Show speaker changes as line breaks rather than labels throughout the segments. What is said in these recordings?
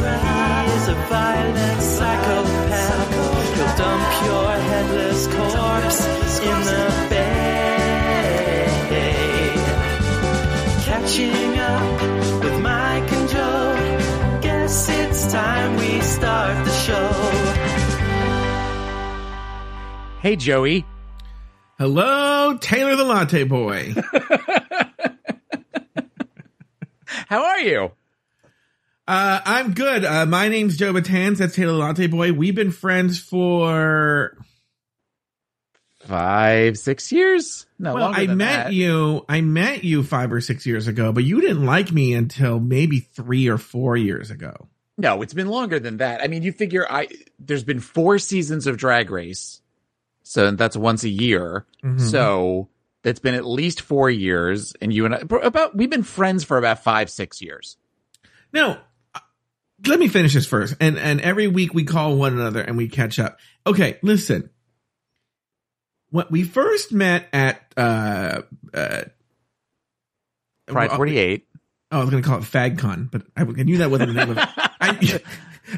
wrath. He is a violent psychopath. He'll dump your headless corpse in the bay. Catching up with Mike and Joe. Guess it's time we start the show.
Hey, Joey.
Hello, Taylor the Latte Boy.
How are you?
Uh, I'm good. Uh, my name's Joe Betance. That's Taylor the Latte Boy. We've been friends for.
Five, six years? No,
Well,
longer
I
than
met
that.
you. I met you five or six years ago, but you didn't like me until maybe three or four years ago.
No, it's been longer than that. I mean, you figure I there's been four seasons of Drag Race, so that's once a year.
Mhm.
So that's been at least four years, and you and I about we've been friends for about five, six years.
Now, uh, let me finish this first. And and every week we call one another and we catch up. Okay, listen. When we first met at uh uh
Pride forty eight.
Oh, I was going to call it FagCon, but I, I knew that wasn't the name of it. I,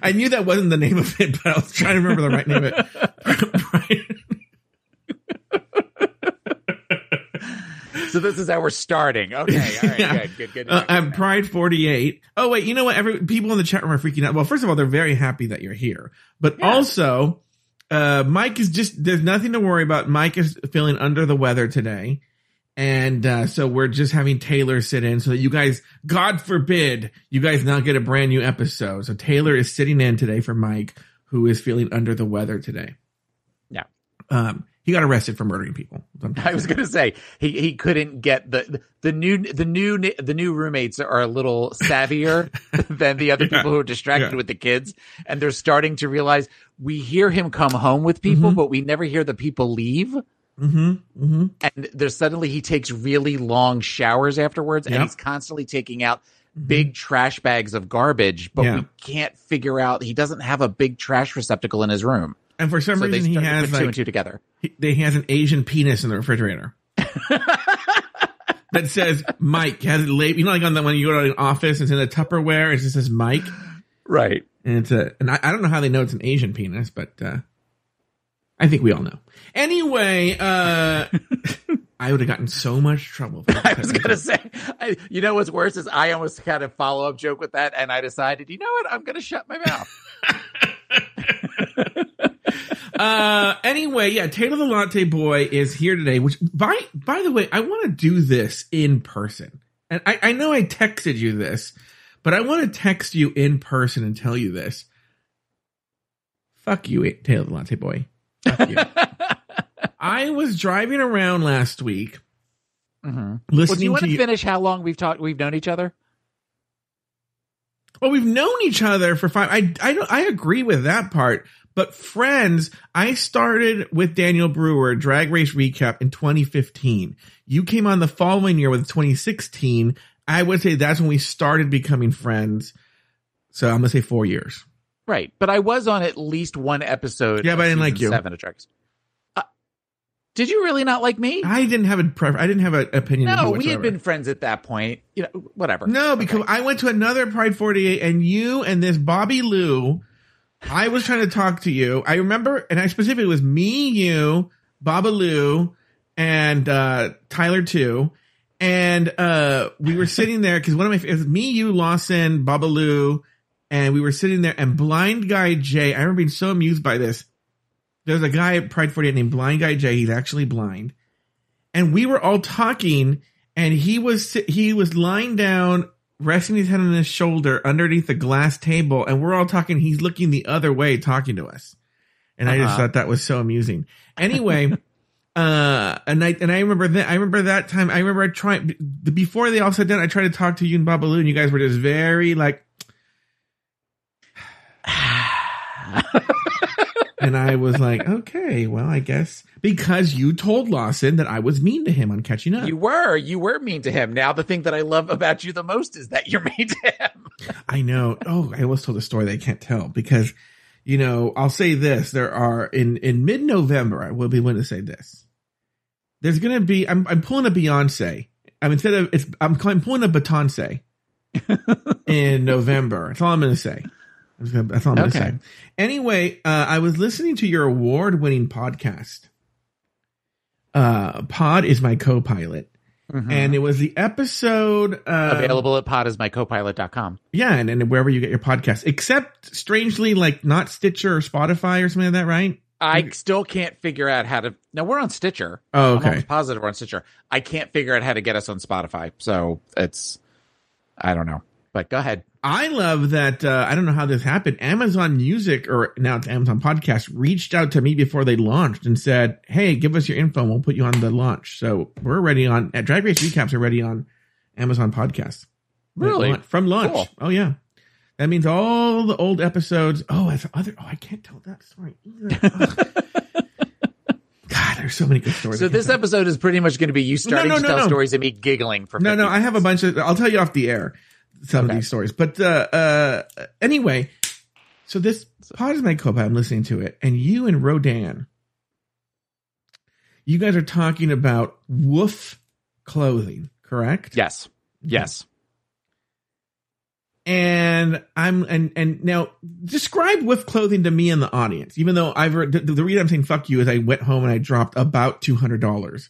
I knew that wasn't the name of it, but I was trying to remember the right name of it.
So this is how we're starting. Okay, all right,
Yeah.
good, good, good.
Uh. I'm Pride 48. Oh, wait, you know what? Every people in the chat room are freaking out. Well, first of all, they're very happy that you're here, but
Yeah.
also, uh, Mike is just, there's nothing to worry about. Mike is feeling under the weather today. And, uh, so we're just having Taylor sit in so that you guys, God forbid, you guys not get a brand new episode. So Taylor is sitting in today for Mike, who is feeling under the weather today.
Yeah.
Um, he got arrested for murdering people.
I was gonna say he he couldn't get the the new the new the new roommates are a little savvier than the other
Yeah.
people who are distracted
Yeah.
with the kids, and they're starting to realize we hear him come home with people,
Mhm.
but we never hear the people leave.
Mm-hmm. Mm-hmm.
And there's suddenly he takes really long showers afterwards, and he's constantly taking out big trash bags of garbage, but
Yeah.
we can't figure out he doesn't have a big trash receptacle in his room.
And for some
so
reason, he has
put two and two together.
he, they he has an Asian penis in the refrigerator that says Mike. Has it label, you know, like on the when you go to an office, it's in a Tupperware. It just says Mike,
Right.
and it's a. And I, I don't know how they know it's an Asian penis, but uh I think we all know. Anyway, uh I would have gotten so much trouble.
I was gonna say, I, you know what's worse is I almost had a follow up joke with that, and I decided, you know what, I'm gonna shut my mouth.
uh anyway yeah taylor the latte boy is here today which by by the way i want to do this in person and i i know i texted you this but i want to text you in person and tell you this fuck you taylor the latte boy fuck you i was driving around last week
mm-hmm. Well,
listening
do you want
to
to
you
finish how long we've talked? We've known each other.
Well, we've known each other for five. I I don't. I agree with that part. But friends, I started with Daniel Brewer Drag Race Recap in 2015. You came on the following year with 2016. I would say that's when we started becoming friends. So I'm gonna say four years.
Right, but I was on at least one episode.
Yeah, but
of
I didn't like you.
Seven. Uh, did you really not like me?
I didn't have a pref- I didn't have an opinion.
no, we had been friends at that point. You know, whatever.
No, because
Okay.
I went to another Pride 48 and you and this Babalu, I was trying to talk to you. I remember, and I specifically it was me, you, Babalu, and, uh, Tyler too. And, uh, we were sitting there because one of my, it was me, you, Lawson, Babalu, and we were sitting there and blind guy Jay, I remember being so amused by this. There's a guy at Pride 48 named blind guy Jay. He's actually blind. And we were all talking and he was, he was lying down resting his head on his shoulder underneath the glass table, and we're all talking. He's looking the other way, talking to us, and I just
Uh-huh.
thought that was so amusing. Anyway, uh, and I and I remember that I remember that time. I remember I tried before they all sat down. I tried to talk to you and Babalu, and you guys were just very like, and I was like, okay, well, I guess because you told Lawson that I was mean to him on catching up.
You were, you were mean to him. Now the thing that I love about you the most is that you're mean to him.
I know. Oh, I almost told a story they can't tell because, you know, I'll say this. There are in, in mid-November, I will be willing to say this. There's going to be, I'm, I'm pulling a Beyonce I'm instead of it's I'm, I'm pulling a Batonce in November. That's all I'm going to say. I'm gonna, that's all I'm going to
Okay.
say. Anyway, uh, I was listening to your award-winning podcast. Uh, Pod is my co-pilot,
Mhm.
and it was the episode uh,
available at podismycopilot.com.
Yeah, and, and wherever you get your podcast, except strangely, like not Stitcher or Spotify or something like that, right?
I still can't figure out how to. Now we're on Stitcher.
Oh,
I'm
okay.
positive we're on Stitcher. I can't figure out how to get us on Spotify. So it's, I don't know. But go ahead.
I love that. Uh, I don't know how this happened. Amazon Music, or now it's Amazon Podcast, reached out to me before they launched and said, "Hey, give us your info, and we'll put you on the launch." So we're already on. At Drag Race recaps are already on Amazon Podcast.
Really?
from launch?
Cool.
Oh yeah. That means all the old episodes. Oh, thought other. Oh, I can't tell that story either. God, there's so many good stories.
So this episode is pretty much going to be you starting
no,
to
no,
tell
no.
stories and me giggling for.
No,
50
no, I have a bunch of. I'll tell you off the air some
Okay.
of these stories. But uh, uh, anyway, so this pod is my co I'm listening to it, and you and Rodan, you guys are talking about woof clothing, correct?
Yes. Yes.
And I'm and and now describe woof clothing to me and the audience. Even though I've the, the reason I'm saying fuck you is I went home and I dropped about two hundred dollars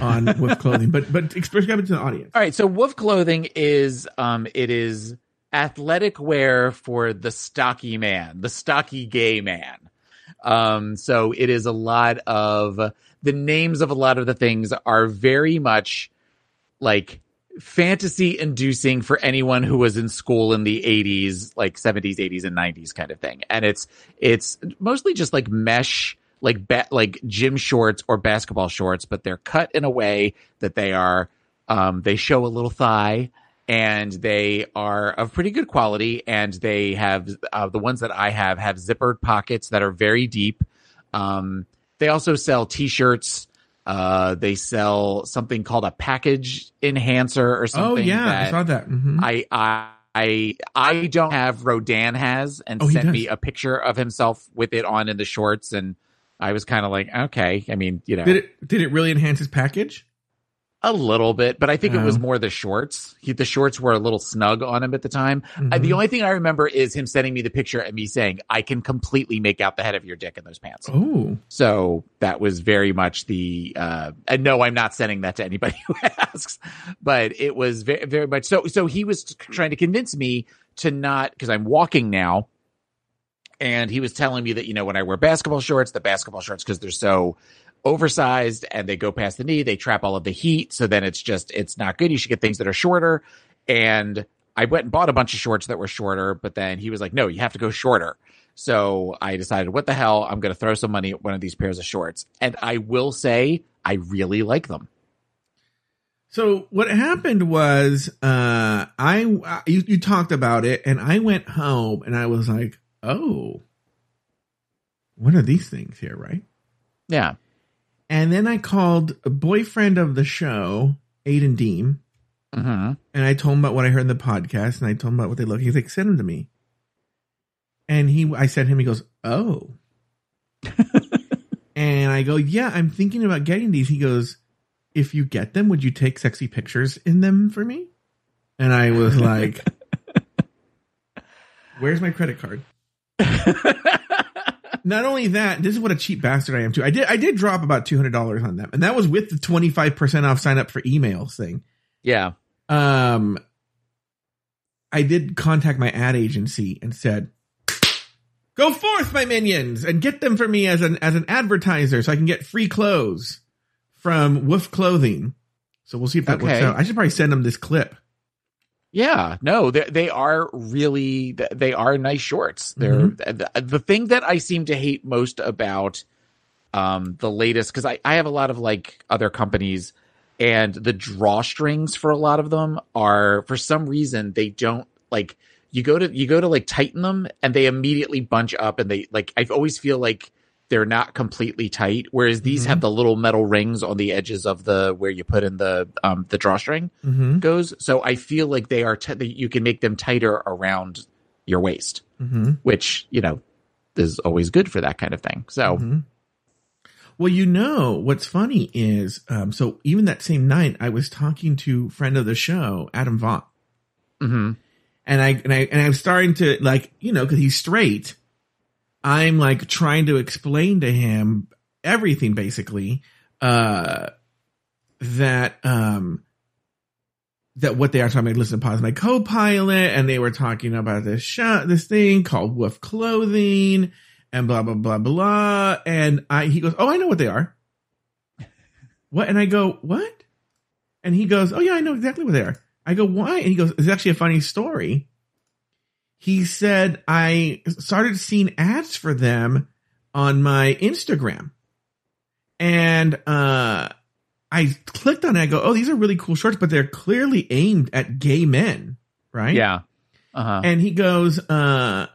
on Woof clothing. But but describe it to the audience.
All right. So wolf clothing is um it is athletic wear for the stocky man, the stocky gay man. Um so it is a lot of the names of a lot of the things are very much like fantasy inducing for anyone who was in school in the 80s like 70s 80s and 90s kind of thing and it's it's mostly just like mesh like ba- like gym shorts or basketball shorts but they're cut in a way that they are um they show a little thigh and they are of pretty good quality and they have uh, the ones that I have have zippered pockets that are very deep um they also sell t-shirts uh they sell something called a package enhancer or something.
Oh
something
yeah, I saw that. Mhm.
I I I I don't have Rodan has and
Oh,
sent me a picture of himself with it on in the shorts and I was kind of like okay I mean you know
Did it did it really enhance his package?
a little bit but I think it was
Oh.
more the shorts he, the shorts were a little snug on him at the time I,
Mhm.
the only thing I remember is him sending me the picture and me saying I can completely make out the head of your dick in those pants
Oh,
so that was very much the uh and no, I'm not sending that to anybody who asks, but it was very very much so so he was trying to convince me to not because I'm walking now and he was telling me that you know when I wear basketball shorts, the basketball shorts because they're so oversized and they go past the knee, they trap all of the heat, so then it's just it's not good. You should get things that are shorter and I went and bought a bunch of shorts that were shorter, but then he was like, "No, you have to go shorter." So I decided, what the hell? I'm going to throw some money at one of these pairs of shorts. And I will say, I really like them.
so what happened was, uh, I you, you talked about it, and I went home, and I was like, oh, what are these things here, right?
Yeah.
And then I called a boyfriend of the show, Aiden Deem,
hmm
and I told him about what I heard in the podcast, and I told him about what they look. He's like, send them to me. And he, I sent him. He goes, oh. and I go, yeah, I'm thinking about getting these. He goes, if you get them, would you take sexy pictures in them for me? And I was like, where's my credit card? Not only that, this is what a cheap bastard I am too. I did, I did drop about two hundred dollars on them, and that was with the twenty five percent off sign up for emails thing.
Yeah.
um i did contact my ad agency and said go forth my minions and get them for me as an as an advertiser so i can get free clothes from woof clothing. So we'll see if that works out. I should probably send them this clip
Yeah, no, they they are really they are nice shorts. They're the, the thing that I seem to hate most about um the latest because I I have a lot of like other companies and the drawstrings for a lot of them are for some reason they don't like you go to you go to like tighten them and they immediately bunch up and they like I always feel like they're not completely tight whereas these
Mhm.
have the little metal rings on the edges of the where you put in the um the drawstring
mm-hmm,
goes. So I feel like they are, t- that you can make them tighter around your waist,
mm-hmm,
which, you know, is always good for that kind of thing. So
mm-hmm. Well, you know what's funny is, um, so even that same night, I was talking to friend of the show, Adam Vaught,
hmm
and I and I and I'm starting to like, you know, because he's straight. I'm like trying to explain to him everything basically, uh, that um, that what they are talking about. Listen, pause my co-pilot, and they were talking about this shot, this thing called Woof Clothing, and blah blah blah blah. And I, he goes, "Oh, I know what they are." What? And I go, "What?" And he goes, "Oh yeah, I know exactly what they are." I go, "Why?" And he goes, "It's actually a funny story." He said, "I started seeing ads for them on my Instagram, and uh." I clicked on it. I go, oh, these are really cool shorts, but they're clearly aimed at gay men, right?
Yeah. Uh huh.
And he goes, uh,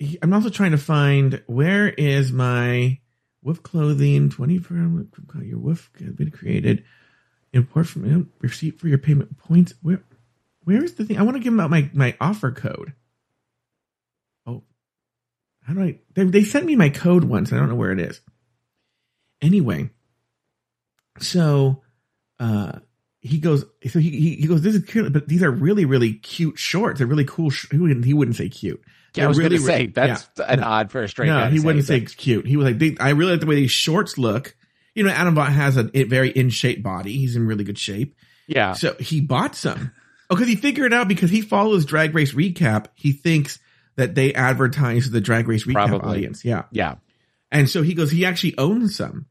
he, I'm also trying to find where is my Woof clothing 24 your Woof has been created. Import from receipt for your payment points. Where, where is the thing? I want to give him out my, my offer code. Oh, how do I? They, they sent me my code once. I don't know where it is. Anyway, so uh he goes so he he, he goes this is cute but these are really really cute shorts they're really cool sh- he, wouldn't, he wouldn't say cute
Yeah, I was
They're
going to
really-
say that's
yeah.
an odd for a straight
no he wouldn't say
but-
it's cute he was like they, i really like the way these shorts look you know Adam Vaught has a, a very in shape body he's in really good shape
Yeah.
so he bought some oh because he figured it out because he follows drag race recap he thinks that they advertise to the drag race recap
Probably.
audience yeah
Yeah.
and so he goes, he actually owns some.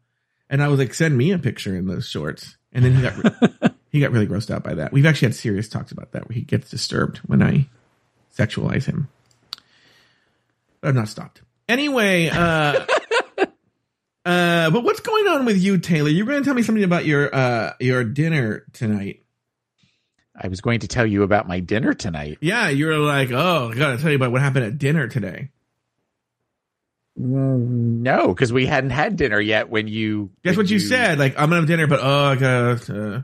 And I was like, send me a picture in those shorts. And then he got re- he got really grossed out by that. We've actually had serious talks about that where he gets disturbed when I sexualize him. But I'm not stopped. Anyway, uh uh but what's going on with you, Taylor? You're gonna tell me something about your uh your dinner tonight.
I was going to tell you about my dinner tonight.
Yeah, you were like, oh, I gotta tell you about what happened at dinner today.
Mm, No, because we hadn't had dinner yet when you.
Guess
when
what you, said? Like, I'm gonna have dinner, but oh I got uh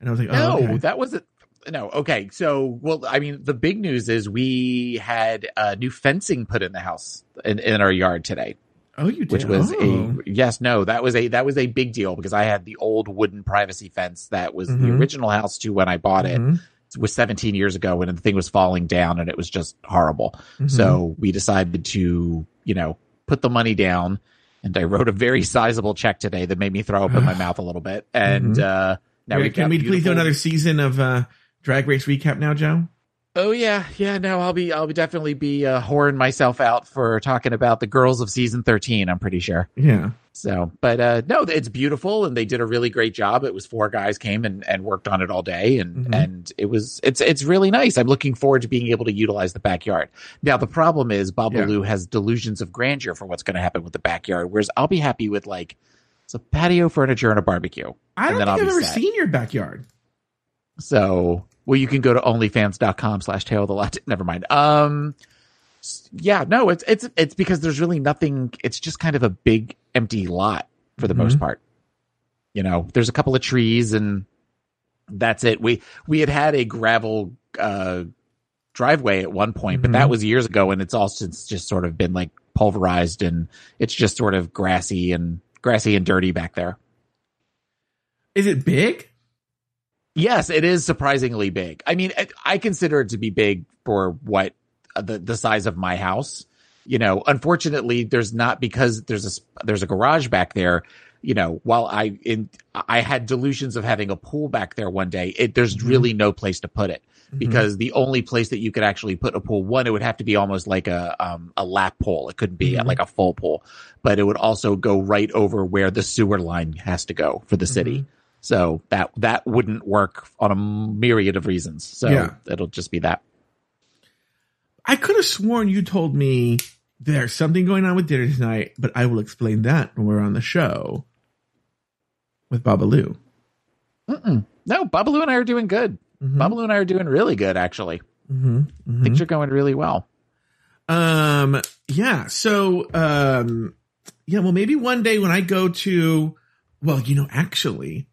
and I was like, oh
No,
okay.
that wasn't. No, okay. So, well, I mean, the big news is we had uh, new fencing put in the house in, in our yard today,
oh you did
which was
Oh.
a yes, no, that was a that was a big deal because I had the old wooden privacy fence that was the
Mhm.
original house to when I bought it.
Mhm,
It was 17 years ago when the thing was falling down and it was just horrible.
mhm.
So we decided to, you know, put the money down. And I wrote a very sizable check today that made me throw up in my mouth a little bit. And
Mhm.
uh, now we've
can we please do another season of uh drag race recap now, Joe?
Oh yeah, yeah. No, I'll be, I'll be definitely be uh, whoring myself out for talking about the girls of season 13. I'm pretty sure.
Yeah.
So, but uh, no, it's beautiful, and they did a really great job. It was four guys came and, and worked on it all day, and
Mhm.
and it was it's it's really nice. I'm looking forward to being able to utilize the backyard. Now, the problem is Babalu has delusions of grandeur for what's going to happen with the backyard, whereas I'll be happy with like some patio furniture and a barbecue.
I
And
don't
then
think
I'll
I've ever
set.
seen your backyard.
So, well, you can go to onlyfans.com slash tail of the lot. Never mind. Um, yeah, no, it's, it's, it's because there's really nothing. It's just kind of a big empty lot for the
Mhm.
most part. You know, there's a couple of trees and that's it. We, we had had a gravel, uh, driveway at one point, but that
Mhm.
was years ago and it's all since just sort of been like pulverized and it's just sort of grassy and grassy and dirty back there.
Is it big?
Yes, it is surprisingly big. I mean, I- I consider it to be big for what uh, the the size of my house. You know, unfortunately, there's not because there's a there's a garage back there. You know, while I in I had delusions of having a pool back there one day, it there's
Mhm.
really no place to put it
Mm-hmm.
because the only place that you could actually put a pool, one, it would have to be almost like a um a lap pool. It couldn't be
Mhm.
like a full pool, but it would also go right over where the sewer line has to go for the city.
Mm-hmm.
So that that wouldn't work on a myriad of reasons. So
Yeah.
it'll just be that.
I could have sworn you told me there's something going on with dinner tonight, but I will explain that when we're on the show with Babalu.
Mm-mm. No, Babalu and I are doing good.
Mhm.
Babalu and I are doing really good, actually.
Mhm. Mhm.
Things are going really well.
Um, yeah. So, um, yeah, well, maybe one day when I go to, well, you know, actually,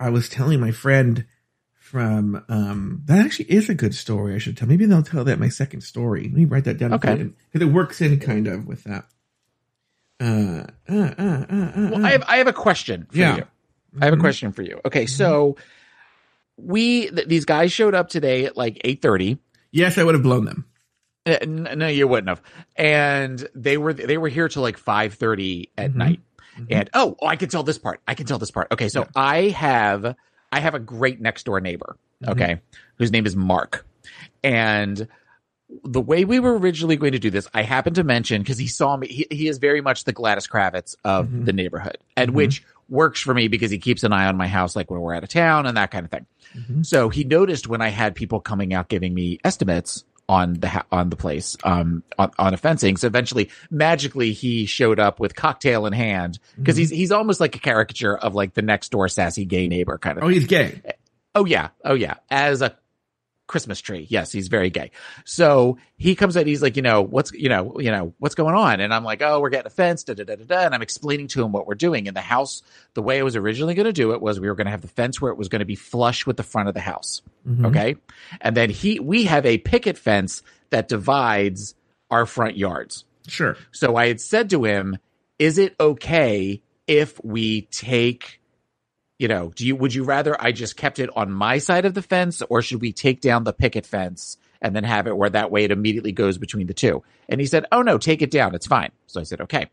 I was telling my friend from, um, that actually is a good story. I should tell. Maybe they'll tell that my second story. Let me write that down.
Okay.
Because it works in kind of with that. Uh, uh, uh, uh, uh,
Well, I have I have a question for
Yeah.
you. I have a
Mhm.
question for you. Okay, so we th- these guys showed up today at like eight thirty.
yes, I would have blown them.
Uh, No, you wouldn't have. And they were they were here till like five thirty at
Mhm.
night.
Mhm.
And oh, oh, I can tell this part. I can tell this part. Okay, so
Yeah.
I have I have a great next door neighbor.
Mhm.
Okay, whose name is Mark, and the way we were originally going to do this, I happened to mention because he saw me. He, he is very much the Gladys Kravitz of
Mhm.
the neighborhood, and
Mhm.
which works for me because he keeps an eye on my house, like when we're out of town and that kind of thing.
Mhm.
So he noticed when I had people coming out giving me estimates on the ha- on the place um on, on a fencing. So eventually, magically, he showed up with cocktail in hand because
Mhm.
he's he's almost like a caricature of like the next door sassy gay neighbor kind of.
Oh, he's gay.
Oh yeah, oh yeah, as a Christmas tree. Yes, he's very gay. So he comes out. He's like, you know, what's you know, you know, what's going on? And I'm like, oh, we're getting a fence. Da da da da da. And I'm explaining to him what we're doing in the house. The way I was originally going to do it was we were going to have the fence where it was going to be flush with the front of the house.
Mhm.
Okay, and then he we have a picket fence that divides our front yards.
Sure.
So I had said to him, "Is it okay if we take, you know, do you would you rather I just kept it on my side of the fence, or should we take down the picket fence and then have it where that way it immediately goes between the two? And he said, "Oh no, take it down. It's fine." So I said, "Okay."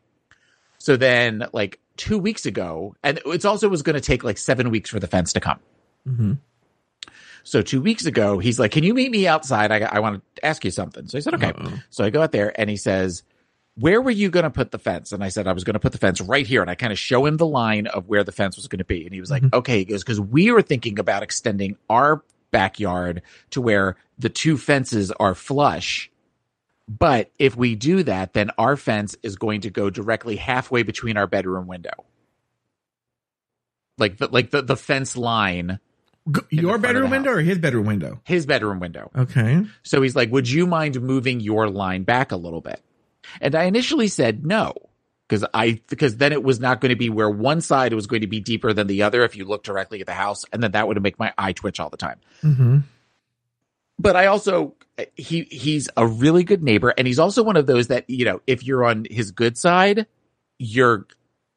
So then, like two weeks ago, and it's also was going to take like seven weeks for the fence to come.
hmm
So two weeks ago, he's like, "Can you meet me outside? I, I want to ask you something." So I said, "Okay."
Uh-oh.
So I go out there and he says, Where were you going to put the fence? And I said, I was going to put the fence right here. And I kind of show him the line of where the fence was going to be. And he was like,
Mhm.
Okay. He goes, Because we were thinking about extending our backyard to where the two fences are flush. But if we do that, then our fence is going to go directly halfway between our bedroom window. Like the like the, the fence line,
Your
front of the
bedroom window or his bedroom window?
his bedroom window.
Okay.
So he's like, Would you mind moving your line back a little bit? And I initially said no, because I because then it was not going to be where one side was going to be deeper than the other if you look directly at the house, and then that would make my eye twitch all the time.
hmm
But I also he he's a really good neighbor, and he's also one of those that, you know, if you're on his good side, you're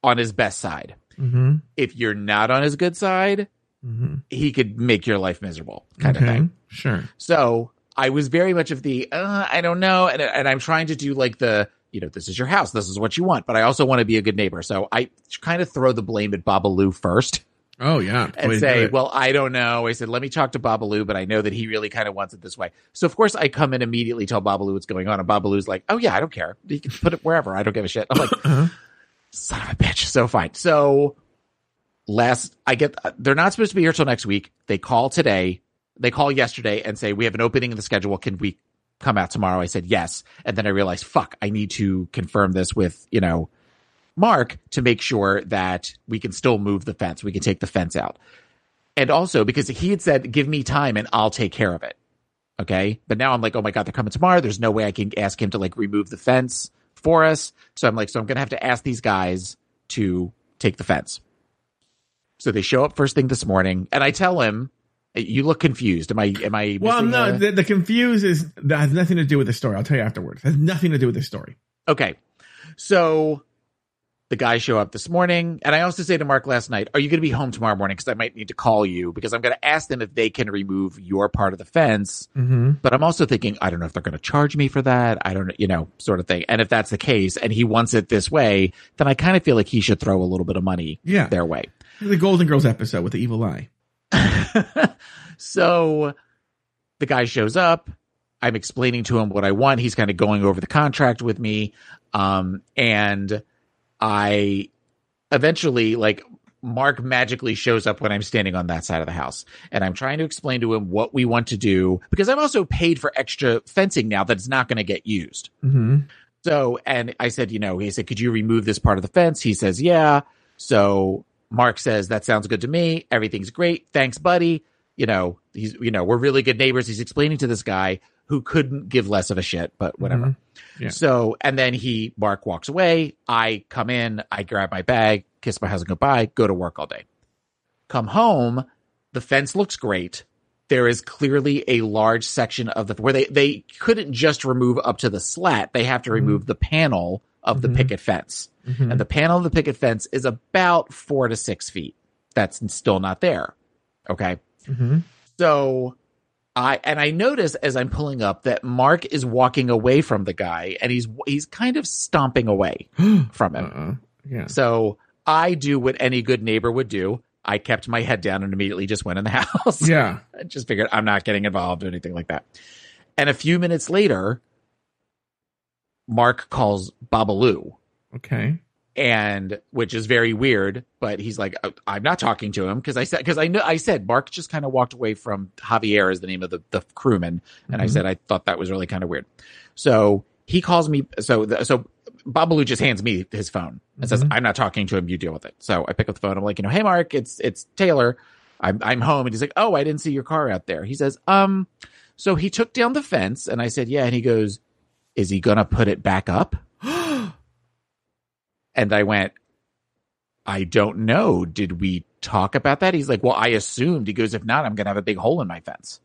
on his best side.
hmm
If you're not on his good side,
hmm
he could make your life miserable kind of thing.
Sure.
So I was very much of the uh, I don't know, and and I'm trying to do like the you know this is your house, this is what you want, but I also want to be a good neighbor. So I kind of throw the blame at Babalu first
Oh yeah.
and
do
say, well, I don't know. I said, let me talk to Babalu, but I know that he really kind of wants it this way. So of course I come in immediately tell Babalu what's going on, and Babalu's like, oh yeah, I don't care. You can put it wherever. I don't give a shit. I'm like,
Uh-huh.
son of a bitch. So fine. So last I get they're not supposed to be here till next week. They call today. They call yesterday and say we have an opening in the schedule. Can we come out tomorrow? I said yes. And then I realized, fuck, I need to confirm this with, you know, Mark to make sure that we can still move the fence. We can take the fence out. And also because he had said, give me time and I'll take care of it. Okay. But now I'm like, oh my God, they're coming tomorrow. There's no way I can ask him to like remove the fence for us. So I'm like, so I'm going to have to ask these guys to take the fence. So they show up first thing this morning and I tell him, you look confused. Am I, am I,
Well, no, the, the confuse is that has nothing to do with the story. I'll tell you afterwards. It has nothing to do with the story.
Okay. So the guys show up this morning. And I also say to Mark last night, Are you going to be home tomorrow morning? Because I might need to call you because I'm going to ask them if they can remove your part of the fence.
Mm-hmm.
But I'm also thinking, I don't know if they're going to charge me for that. I don't know, you know, sort of thing. And if that's the case and he wants it this way, then I kind of feel like he should throw a little bit of money
Yeah.
their way.
The Golden Girls episode with the evil eye.
so the guy shows up. I'm explaining to him what I want. He's kind of going over the contract with me. Um, and I eventually, like, Mark magically shows up when I'm standing on that side of the house. And I'm trying to explain to him what we want to do because I'm also paid for extra fencing now that's not going to get used.
Mm-hmm.
So, and I said, you know, he said, could you remove this part of the fence? He says, yeah. So Mark says, that sounds good to me. Everything's great. Thanks, buddy. You know, he's, you know, we're really good neighbors. He's explaining to this guy who couldn't give less of a shit, but whatever.
Mhm. Yeah.
So, and then he, Mark walks away. I come in, I grab my bag, kiss my husband goodbye, go to work all day. Come home, the fence looks great. There is clearly a large section of the where they they couldn't just remove up to the slat. They have to remove the panel of the
Mhm.
picket fence.
Mhm.
And the panel of the picket fence is about four to six feet. That's still not there. Okay.
Mhm.
So I and I notice as I'm pulling up that Mark is walking away from the guy and he's he's kind of stomping away from him.
Uh-uh. Yeah.
So I do what any good neighbor would do. I kept my head down and immediately just went in the house.
Yeah.
I just figured I'm not getting involved or anything like that. And a few minutes later, Mark calls Babalu,
Okay.
and which is very weird. But he's like, "Uh, I'm not talking to him because I said because I know I said Mark just kind of walked away from Javier is the name of the the crewman, and I
Mhm.
said I thought that was really kind of weird. So he calls me. So the, so Babalu just hands me his phone and says,
Mhm.
"I'm not talking to him. You deal with it." So I pick up the phone. I'm like, you know, hey Mark, it's it's Taylor. I'm I'm home, and he's like, "Oh, I didn't see your car out there." He says, "Um." So he took down the fence, and I said, "Yeah." And he goes, "Is he gonna put it back up?" And I went, I don't know. Did we talk about that? He's like, Well, I assumed. He goes, If not, I'm going to have a big hole in my fence.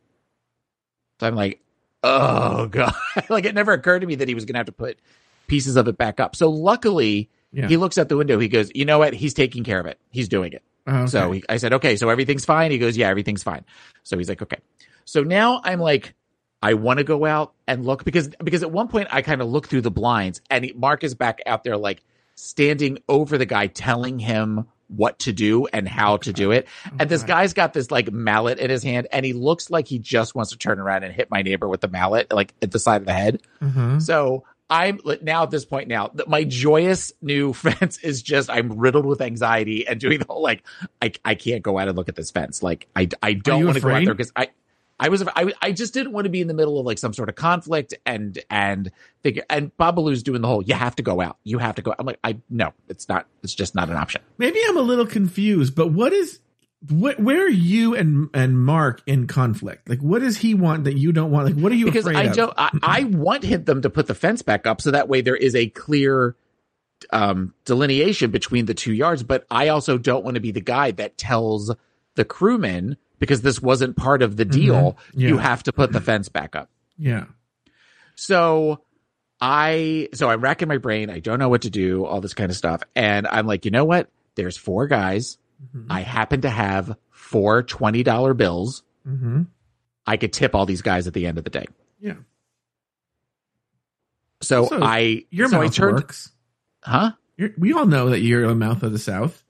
So I'm like, Oh, God. like, it never occurred to me that he was going to have to put pieces of it back up. So luckily,
Yeah.
he looks out the window. He goes, You know what? He's taking care of it. He's doing it.
Oh, okay.
So he, I said, okay, so everything's fine. He goes, yeah, everything's fine. So he's like, okay. So now I'm like, I want to go out and look because because at one point I kind of look through the blinds and Mark is back out there like standing over the guy, telling him what to do and how to do it. And this guy's got this like mallet in his hand, and he looks like he just wants to turn around and hit my neighbor with the mallet, like at the side of the head.
Uh-huh.
So I'm now at this point now that my joyous new fence is just I'm riddled with anxiety and doing the whole like I I can't go out and look at this fence like I I don't want to go out there because I. I was I, I just didn't want to be in the middle of like some sort of conflict and and figure and Babalu's doing the whole you have to go out you have to go I'm like I no it's not it's just not an option
Maybe I'm a little confused, but what is what where are you and and Mark in conflict? Like what does he want that you don't want? Like what are you
because I don't I, I want him them to put the fence back up so that way there is a clear um delineation between the two yards but I also don't want to be the guy that tells the crewmen because this wasn't part of the deal
Yeah.
you have to put the fence back up
Yeah.
so I so I'm racking my brain I don't know what to do all this kind of stuff and I'm like you know what there's four guys
Mhm.
I happen to have four $20 bills
Mhm.
I could tip all these guys at the end of the day
Yeah.
so
So,
I
Your
so I
mouth
turned
works.
huh
You're, we all know that you're the mouth of the South.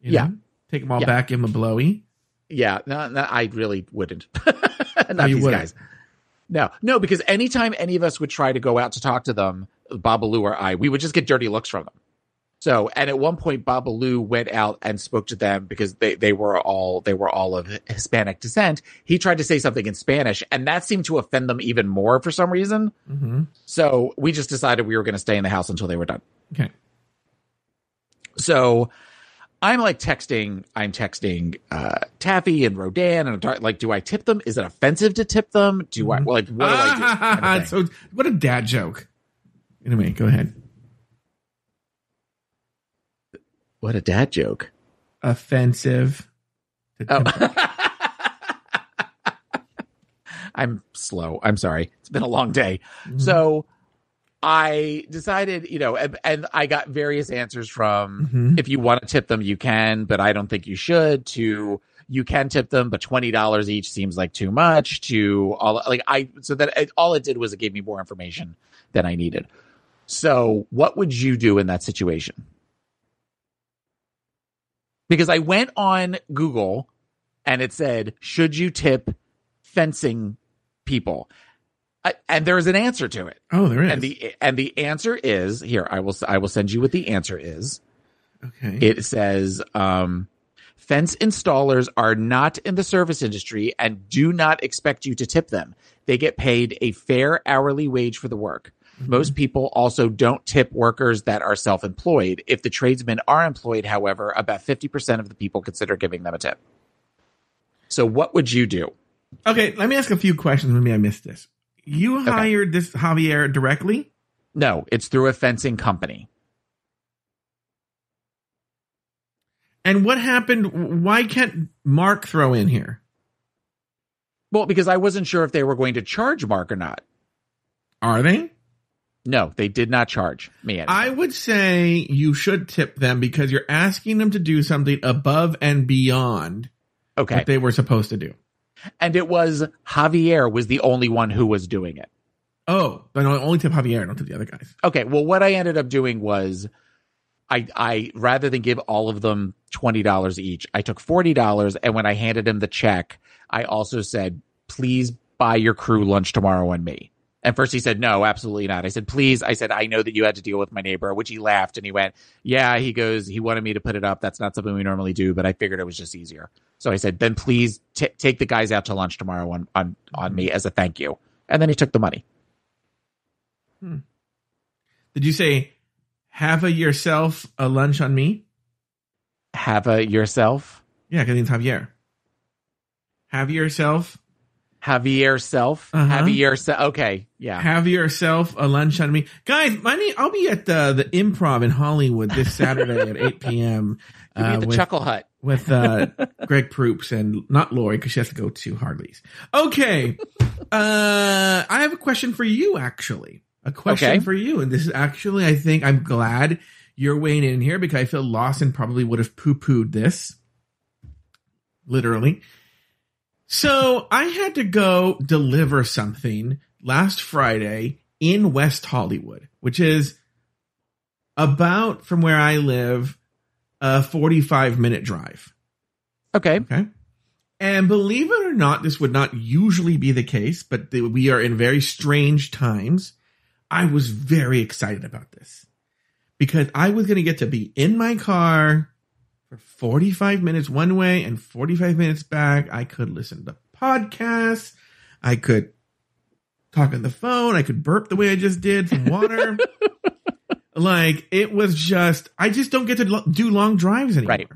you
Yeah.
know? Take them all
Yeah.
back, in a blowy.
Yeah, no, no I really wouldn't. Not
you
these
wouldn't.
guys. No, no, because anytime any of us would try to go out to talk to them, Babalu or I, we would just get dirty looks from them. So, and at one point, Babalu went out and spoke to them because they, they were all they were all of Hispanic descent. He tried to say something in Spanish, and that seemed to offend them even more for some reason.
hmm
So we just decided we were going to stay in the house until they were done.
Okay.
So I'm like texting, I'm texting uh, Taffy and Rodan, and I'm like, do I tip them? Is it offensive to tip them? Do I like what do I do?
So what a dad joke. Anyway, go ahead.
what a dad joke.
Offensive.
Oh. I'm slow. I'm sorry. It's been a long day.
Mhm.
So I decided, you know, and, and I got various answers from
Mhm.
if you want to tip them, you can, but I don't think you should. To you can tip them, but twenty dollars each seems like too much. To all like I so that it, all it did was it gave me more information than I needed. So what would you do in that situation? Because I went on Google and it said, should you tip fencing people? I, and there is an answer to it.
oh, there is.
And the and the answer is here. I will I will send you what the answer is.
okay.
It says um, fence installers are not in the service industry and do not expect you to tip them. They get paid a fair hourly wage for the work. Most people also don't tip workers that are self-employed. If the tradesmen are employed, however, about 50% of the people consider giving them a tip. So what would you do?
okay, let me ask a few questions. Maybe I missed this. You hired this Javier directly?
No, it's through a fencing company.
And what happened? Why can't Mark throw in here?
Well, because I wasn't sure if they were going to charge Mark or not.
Are they?
No, they did not charge me anything.
I would say you should tip them because you're asking them to do something above and beyond
okay.
what they were supposed to do.
And it was Javier was the only one who was doing it.
Oh, but I only tip Javier, not to the other guys.
Okay, well what I ended up doing was I I rather than give all of them $20 each, I took $40 and when I handed him the check, I also said, "Please buy your crew lunch tomorrow and me." And first he said, no, absolutely not. I said, please. I said, I know that you had to deal with my neighbor, which he laughed and he went, yeah, he goes, he wanted me to put it up. That's not something we normally do, but I figured it was just easier. So I said, then please t- take the guys out to lunch tomorrow on, on, on me mm-hmm. as a thank you. And then he took the money. Hmm.
Did you say have a yourself a lunch on me?
Have a yourself,
Yeah, because it's Javier. Have yourself
Javier self,
Uh-huh.
Javier self. Okay. Yeah.
have yourself a lunch on me, guys. My name, I'll be at the the Improv in Hollywood this Saturday at eight p.m. Uh,
the
with
chuckle hut.
with uh, Greg Proops and not Lori because she has to go to Harley's. Okay, uh, I have a question for you. Actually, a question
Okay.
for you, and this is actually, I think, I'm glad you're weighing in here because I feel Lawson probably would have poo pooed this, literally. So I had to go deliver something last Friday in West Hollywood, which is about from where I live a 45 minute drive.
Okay.
Okay. And believe it or not, this would not usually be the case, but the, we are in very strange times. I was very excited about this because I was going to get to be in my car for 45 minutes one way and 45 minutes back. I could listen to podcasts. I could talk on the phone. I could burp the way I just did from water. like it was just, I just don't get to do long drives anymore.
Right.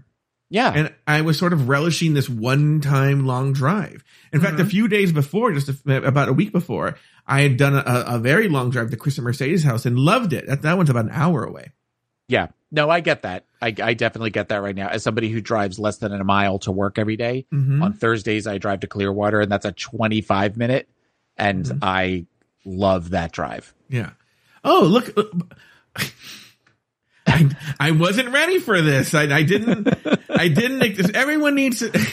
Yeah.
And I was sort of relishing this one time long drive. In fact, a
Mm-hmm.
few days before, just a, about a week before, I had done a, a very long drive to Chris and Mercedes' house and loved it. That, that one's about an hour away.
Yeah. No, I get that. I, I definitely get that right now. As somebody who drives less than a mile to work every day,
Mhm.
on Thursdays I drive to Clearwater and that's a 25 minute and
Mhm.
I love that drive.
Yeah. Oh, look. I, I wasn't ready for this. I, I didn't, I didn't make this. Everyone needs to,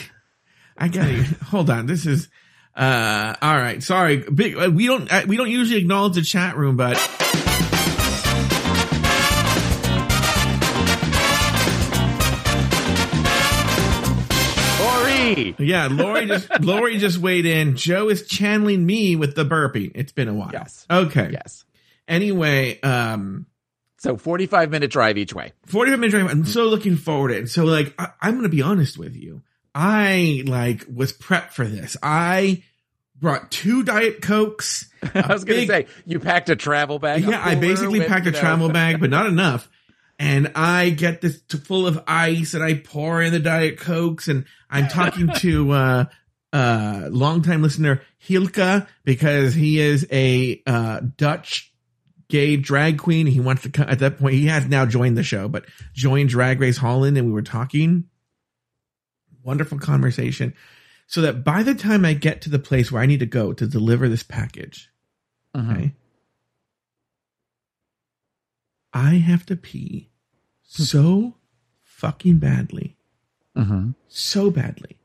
I gotta, hold on. This is, uh, all right. Sorry. Big, uh, we don't, uh, we don't usually acknowledge the chat room, but
Ori!
Yeah, Lori just Lori just weighed in. Joe is channeling me with the burping. It's been a while.
Yes.
Okay.
Yes.
Anyway, um,
So 45 minute drive each way.
45 minute drive. I'm so looking forward to it. And so like, I, I'm going to be honest with you. I like was prepped for this. I brought two Diet Cokes.
I was going to say, you packed a travel bag.
Yeah, I basically packed a travel bag, but not enough. And I get this full of ice and I pour in the Diet Cokes and I'm talking to, uh, uh, longtime listener Hilka because he is a, uh, Dutch gay drag queen. He wants to come at that point. He has now joined the show, but joined Drag Race Holland and we were talking. Wonderful conversation. So that by the time I get to the place where I need to go to deliver this package,
Mhm.
Okay. I have to pee so fucking badly,
Mhm.
so badly.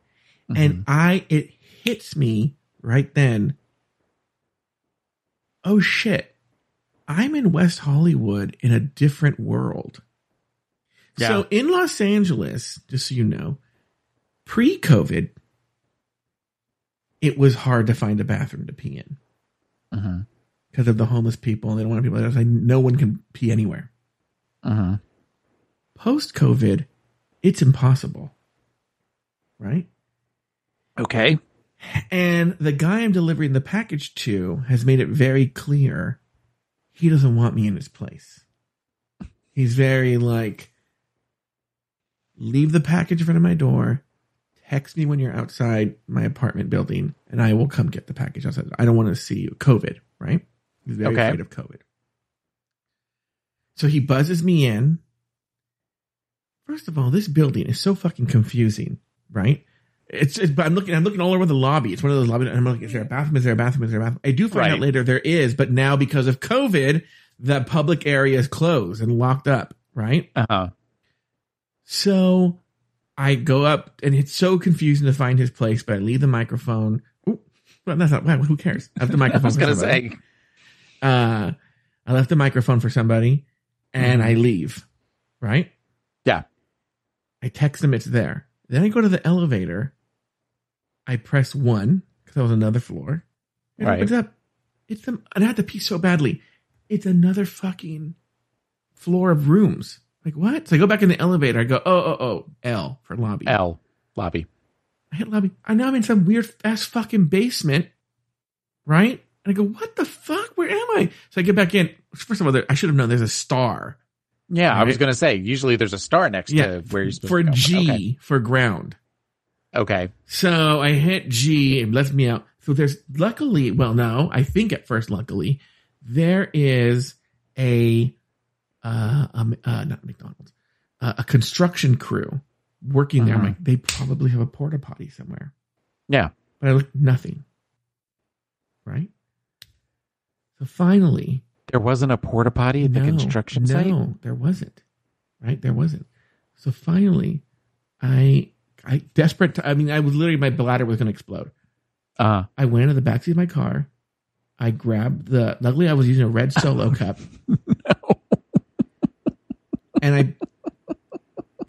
Mhm.
And I, it hits me right then. Oh shit. I'm in West Hollywood in a different world. Yeah. So in Los Angeles, just so you know, pre COVID, it was hard to find a bathroom to pee in.
Mhm.
Because of the homeless people and they don't want people. Like, no one can pee anywhere.
Mhm.
Post COVID, it's impossible, right?
Okay.
And the guy I'm delivering the package to has made it very clear he doesn't want me in his place. He's very like, leave the package in front of my door, text me when you're outside my apartment building, and I will come get the package outside. I don't want to see you. COVID, right? He's very
Okay.
afraid of COVID. So he buzzes me in. First of all, this building is so fucking confusing, right? It's, it's but I'm looking I'm looking all over the lobby. It's one of those lobbies. I'm like, is there a bathroom? Is there a bathroom? Is there a bathroom? I do find out later there is, but now because of COVID, the public area is closed and locked up, right?
Uh-huh.
So I go up and it's so confusing to find his place, but I leave the microphone. Ooh, well, that's not, well, who cares? I left the
I
microphone
was
for
gonna
somebody.
say
uh, I left the microphone for somebody and. I leave, right?
Yeah.
I text them it's there. Then I go to the elevator. I press one because that was another floor. It
Right.
opens up. It's them, and I had to pee so badly. It's another fucking floor of rooms. Like what? So I go back in the elevator. I go, oh, oh, oh, L for lobby.
L lobby.
I hit lobby. I know I'm in some weird ass fucking basement, right? And I go, what the fuck? Where am I? So I get back in. First of all, there, I should have known there's a star.
Yeah, I was gonna say usually there's a star next
Yeah,
to where you're supposed
for
to go.
G
Okay.
for ground.
okay.
So I hit G and lets me out. So there's luckily, well, no, I think at first, luckily, there is a, uh, um, uh not McDonald's, uh, a construction crew working there. I'm
Uh-huh.
like, they probably have a porta potty somewhere.
Yeah.
But I looked nothing. Right? So finally,
There wasn't a porta potty at the
no,
construction
no,
site.
there wasn't. Right? There wasn't. So finally, I, I desperate. To, I mean, I was literally my bladder was going to explode.
Uh
I went into the backseat of my car. I grabbed the. Luckily, I was using a red solo cup, and I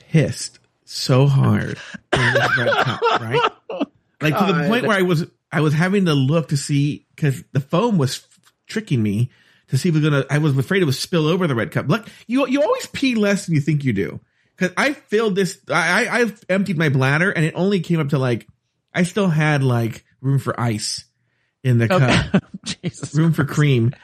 pissed so hard in this red cup, right? Like to the point where I was, I was having to look to see because the foam was tricking me to see if it was gonna. I was afraid it would spill over the red cup. Look, you you always pee less than you think you do because I filled this. I I emptied my bladder and it only came up to like. I still had like room for ice in the cup.
Jesus.
room for cream.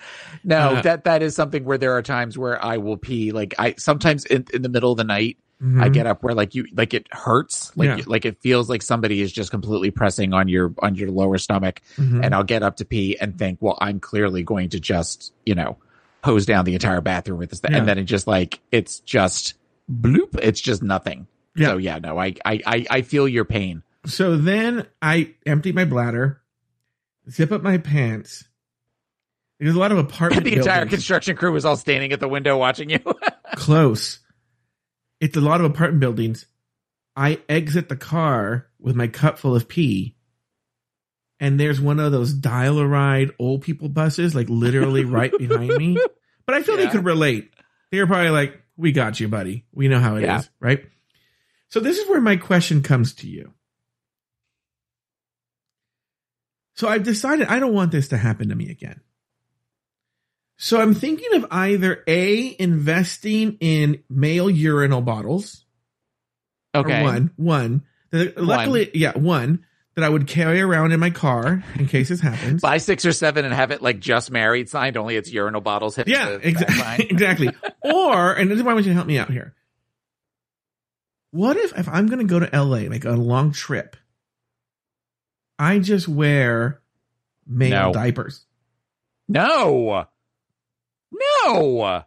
No,
Uh,
that that is something where there are times where I will pee. Like I sometimes in, in the middle of the night, I
Mhm.
get up where like you like it hurts, like
Yeah.
like it feels like somebody is just completely pressing on your on your lower stomach,
Mhm.
and I'll get up to pee and think, well, I'm clearly going to just you know hose down the entire bathroom with this, thing.
Yeah.
and then it just like it's just bloop, it's just nothing.
Yeah.
So yeah, no, I I I, I feel your pain.
So then I empty my bladder, zip up my pants. There's a lot of apartment
the entire construction crew was all standing at the window watching you.
close. It's a lot of apartment buildings. I exit the car with my cup full of pee. And there's one of those dial a ride old people buses, like literally right behind me. But I feel they
Yeah.
could relate. They were probably like, we got you, buddy. We know how it is,
Yeah.
right? So this is where my question comes to you. So I've decided I don't want this to happen to me again. So I'm thinking of either A, investing in male urinal bottles.
okay,
Or one, one. Luckily, yeah, one that I would carry around in my car in case this happens.
buy six or seven and have it like just married signed. Only it's urinal bottles.
Yeah, exactly. exactly. Or, and this is why I want you to help me out here. What if, if I'm going to go to LA, like a long trip, I just wear male
No.
diapers?
No, no.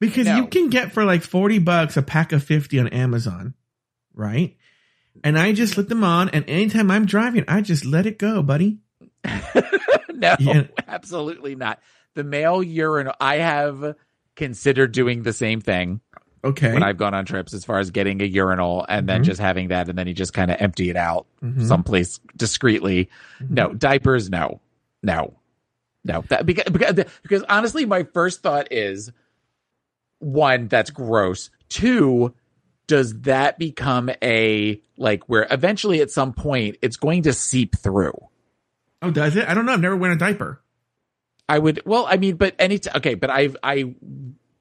Because
No.
you can get for like 40 bucks a pack of 50 on Amazon, right? And I just let them on, and anytime I'm driving, I just let it go, buddy.
no,
Yeah.
absolutely not. The male urinal. I have considered doing the same thing
Okay.
when I've gone on trips, as far as getting a urinal and then
Mhm.
just having that, and then you just kind of empty it out
Mhm.
someplace discreetly.
Mhm.
No diapers. No, no, no. That because, because because honestly, my first thought is one that's gross. Two, does that become a like where eventually at some point it's going to seep through?
Oh, does it? I don't know. I've never worn a diaper.
I would. Well, I mean, but any t- okay, but I've I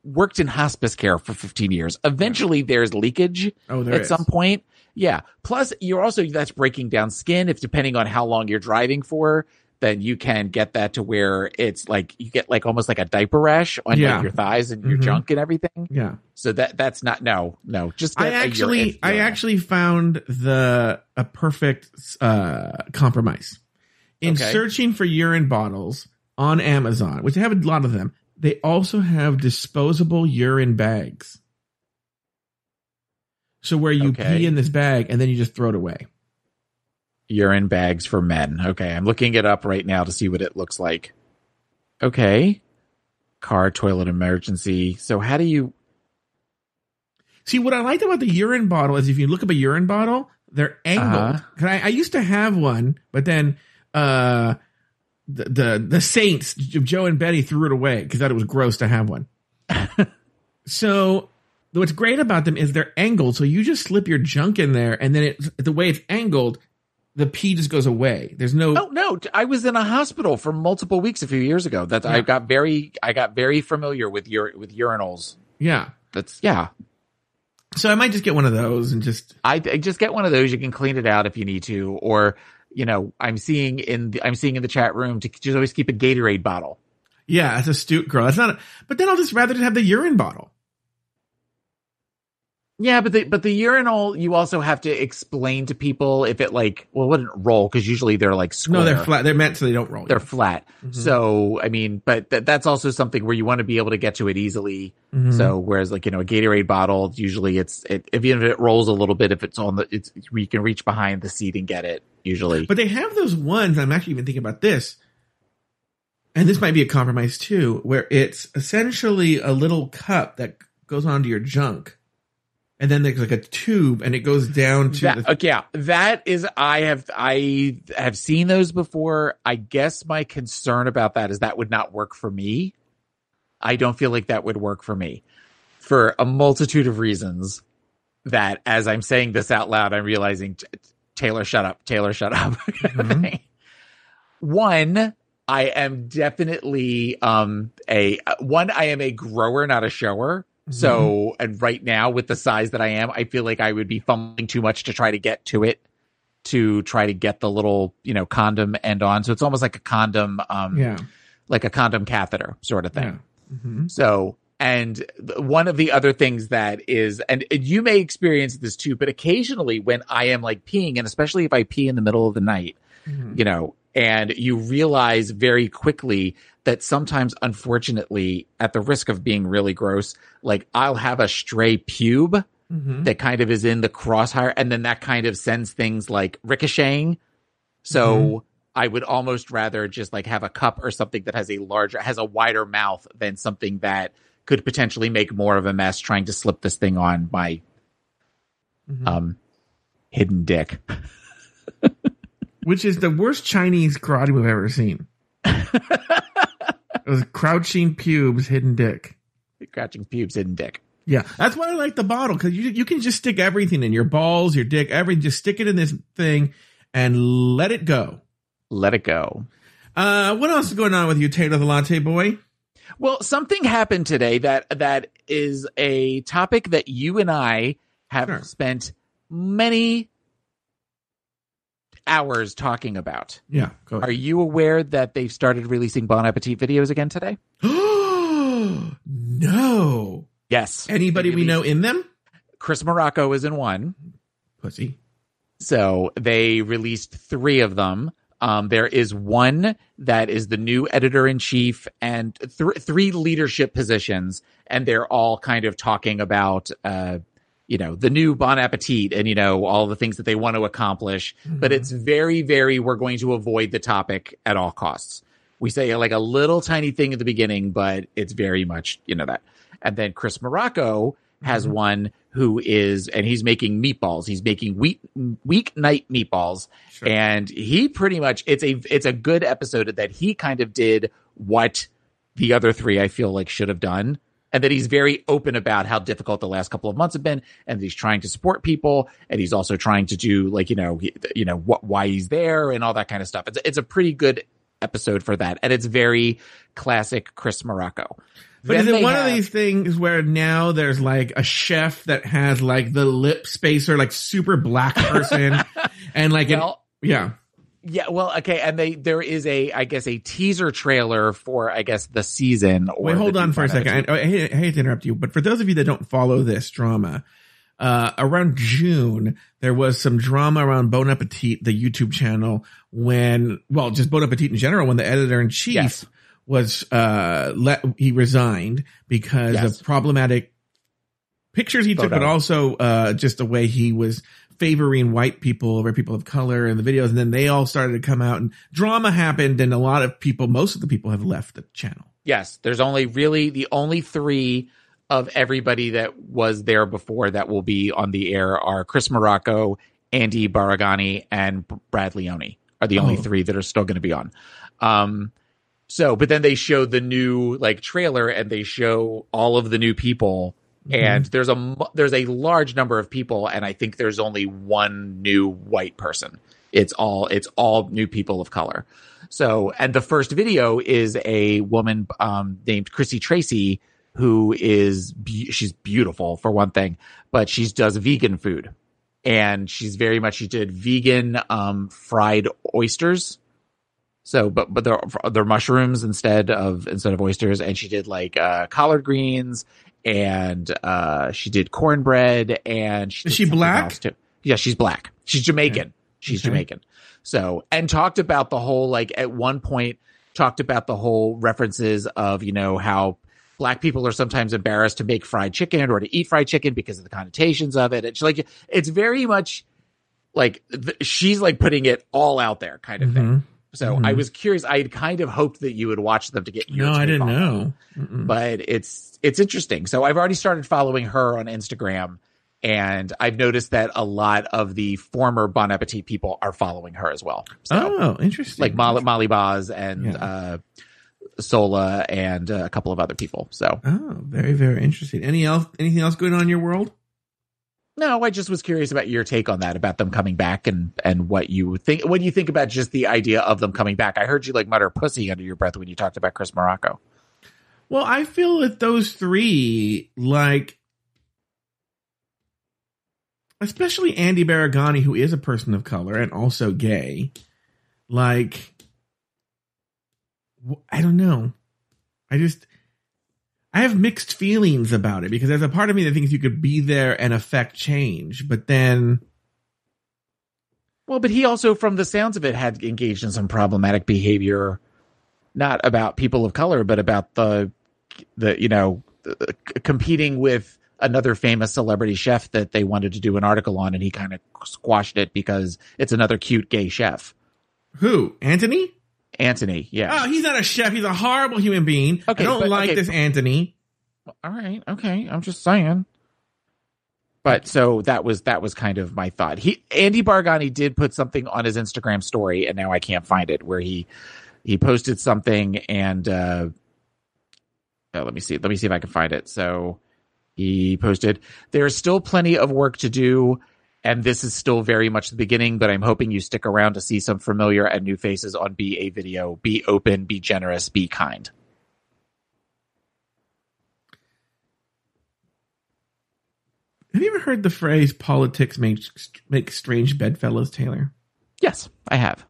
worked in hospice care for 15 years. Eventually, there's leakage
Oh, there
at
is.
some point. Yeah. Plus, you're also that's breaking down skin. If depending on how long you're driving for, then you can get that to where it's like you get like almost like a diaper rash on
Yeah.
like your thighs and your
Mhm.
junk and everything.
Yeah.
So that that's not no no. Just
I actually, I actually found the a perfect uh, compromise in
Okay.
searching for urine bottles on Amazon, which I have a lot of them. They also have disposable urine bags. So where you
Okay.
pee in this bag and then you just throw it away.
Urine bags for men. Okay, I'm looking it up right now to see what it looks like. Okay. car toilet emergency. So how do you?
See, what I liked about the urine bottle is if you look up a urine bottle, they're angled.
Uh-huh.
I, I used to have one, but then uh, the, the the Saints, Joe and Betty, threw it away because thought it was gross to have one. so what's great about them is they're angled, so you just slip your junk in there, and then it the way it's angled, the pee just goes away. There's no
Oh no! I was in a hospital for multiple weeks a few years ago. That I got very, I got very familiar with ur- with urinals.
yeah.
That's yeah.
So I might just get one of those and just
I, I just get one of those. You can clean it out if you need to, or you know, I'm seeing in the, I'm seeing in the chat room to just always keep a Gatorade bottle.
yeah, that's astute girl. That's not. A, but then I'll just rather just have the urine bottle.
Yeah, but the but the urinal, you also have to explain to people if it like well, it wouldn't roll because usually they're like square.
No, they're flat. They're meant so they don't roll.
They're flat.
Mhm.
So I mean, but th- that's also something where you want to be able to get to it easily.
Mhm.
So whereas like you know a Gatorade bottle, usually it's it, if even if it rolls a little bit, if it's on the it's you can reach behind the seat and get it usually.
But they have those ones. I'm actually even thinking about this, and this might be a compromise too, where it's essentially a little cup that goes onto your junk, and then there's like a tube, and it goes down to
That,
the.
okay, yeah, that is I have I have seen those before. I guess my concern about that is that would not work for me. I don't feel like that would work for me for a multitude of reasons. That as I'm saying this out loud, I'm realizing Taylor, shut up, Taylor, shut up.
Mhm.
One, I am definitely um a one. I am a grower, not a shower. So, and right now with the size that I am, I feel like I would be fumbling too much to try to get to it, to try to get the little, you know, condom end on. So it's almost like a condom, um,
yeah,
like a condom catheter sort of thing.
yeah. Mhm.
So, and th- one of the other things that is, and and you may experience this too, but occasionally when I am like peeing, and especially if I pee in the middle of the night,
Mhm.
you know, and you realize very quickly that sometimes, unfortunately, at the risk of being really gross, like I'll have a stray pube
Mhm.
that kind of is in the crosshair, and then that kind of sends things like ricocheting. So I would almost rather just like have a cup or something that has a larger, has a wider mouth than something that could potentially make more of a mess trying to slip this thing on my
Mhm.
um hidden dick.
Which is the worst Chinese karate we've ever seen. it was crouching pubes, hidden dick.
Crouching pubes, hidden dick.
Yeah, that's why I like the bottle because you you can just stick everything in your balls, your dick, everything. Just stick it in this thing and let it go.
Let it go.
Uh, what else is going on with you, Taylor the Latte Boy?
Well, something happened today that that is a topic that you and I have
Sure.
spent many hours talking about.
Yeah,
Are you aware that they've started releasing Bon Appetit videos again today?
no.
Yes.
Anybody we know in them?
Chris Morocco is in one.
Pussy.
So they released three of them. Um, there is one that is the new editor in chief and th- three leadership positions, and they're all kind of talking about, uh, you know, the new Bon Appetit and, you know, all the things that they want to accomplish. But it's very, very, we're going to avoid the topic at all costs. We say like a little tiny thing at the beginning, but it's very much, you know, that. And then Chris Morocco has
Mhm.
one who is, and he's making meatballs. He's making week weeknight meatballs,
Sure.
and he pretty much it's a it's a good episode that he kind of did what the other three I feel like should have done. And that he's very open about how difficult the last couple of months have been, and he's trying to support people, and he's also trying to do like you know he, you know what why he's there and all that kind of stuff. It's it's a pretty good episode for that, and it's very classic Chris Morocco.
But
Then
is it one
have-
of these things where now there's like a chef that has like the lip spacer, like super black person, and like an, yeah,
Yeah, well, okay, and they there is a I guess a teaser trailer for I guess the season. Or
Wait, hold on for a second. I, I, hate, I hate to interrupt you, but for those of you that don't follow this drama, uh, around June, there was some drama around Bon Appetit, the YouTube channel, when, well, just Bon Appetit in general, when the editor in chief
Yes.
was, uh, let, he resigned because
Yes.
of problematic pictures he took, but also, uh, just the way he was favoring white people over people of color in the videos. And then they all started to come out and drama happened and a lot of people, most of the people have left the channel.
Yes, there's only really the only three of everybody that was there before that will be on the air are Chris Morocco, Andy Baragani, and Brad Leone are the only
Oh.
three that are still going to be on. Um, so, but then they show the new like trailer and they show all of the new people, and there's a there's a large number of people, and I think there's only one new white person. It's all it's all new people of color. So, and the first video is a woman um, named Chrissy Tracy who is be- she's beautiful for one thing, but she does vegan food, and she's very much she did vegan um, fried oysters. So, but but they're they're mushrooms instead of instead of oysters, and she did like uh, collard greens, and uh, she did cornbread, and she
Is she black?
too. Yeah, she's black. She's Jamaican. She's
Okay.
Jamaican. So, and talked about the whole like at one point talked about the whole references of you know how black people are sometimes embarrassed to make fried chicken or to eat fried chicken because of the connotations of it. It's like it's very much like th- she's like putting it all out there kind of thing. So
Mhm.
I was curious. I had kind of hoped that you would watch them to get your
No, I didn't know. Mm-mm.
but it's it's interesting. So I've already started following her on Instagram, and I've noticed that a lot of the former Bon Appetit people are following her as well. So
oh, interesting.
like Molly, Molly Baz and
Yeah.
uh, Sohla and uh, a couple of other people. So
Oh, very, very interesting. Any else? Anything else going on in your world?
No, I just was curious about your take on that, about them coming back, and and what you think. What do you think about just the idea of them coming back? I heard you like mutter "pussy" under your breath when you talked about Chris Morocco.
Well, I feel that those three, like, especially Andy Baragani, who is a person of color and also gay, like, I don't know. I just, I have mixed feelings about it because there's a part of me that thinks you could be there and affect change, but then,
Well, but he also, from the sounds of it, had engaged in some problematic behavior, not about people of color, but about the, the you know, uh, competing with another famous celebrity chef that they wanted to do an article on, and he kind of squashed it because it's another cute gay chef,
who? Anthony?
Anthony. Yeah.
Oh, he's not a chef. He's a horrible human being.
Okay,
I don't
but-
like
okay.
this Anthony.
All right. Okay. I'm just saying. But so that was that was kind of my thought. He Andy Baragani did put something on his Instagram story, and now I can't find it. Where he he posted something, and uh, oh, let me see. Let me see if I can find it. So he posted, "There is still plenty of work to do." And this is still very much the beginning, but I'm hoping you stick around to see some familiar and new faces on BA video. Be open, be generous, be kind.
Have you ever heard the phrase "politics makes make strange bedfellows"? Taylor.
Yes, I have.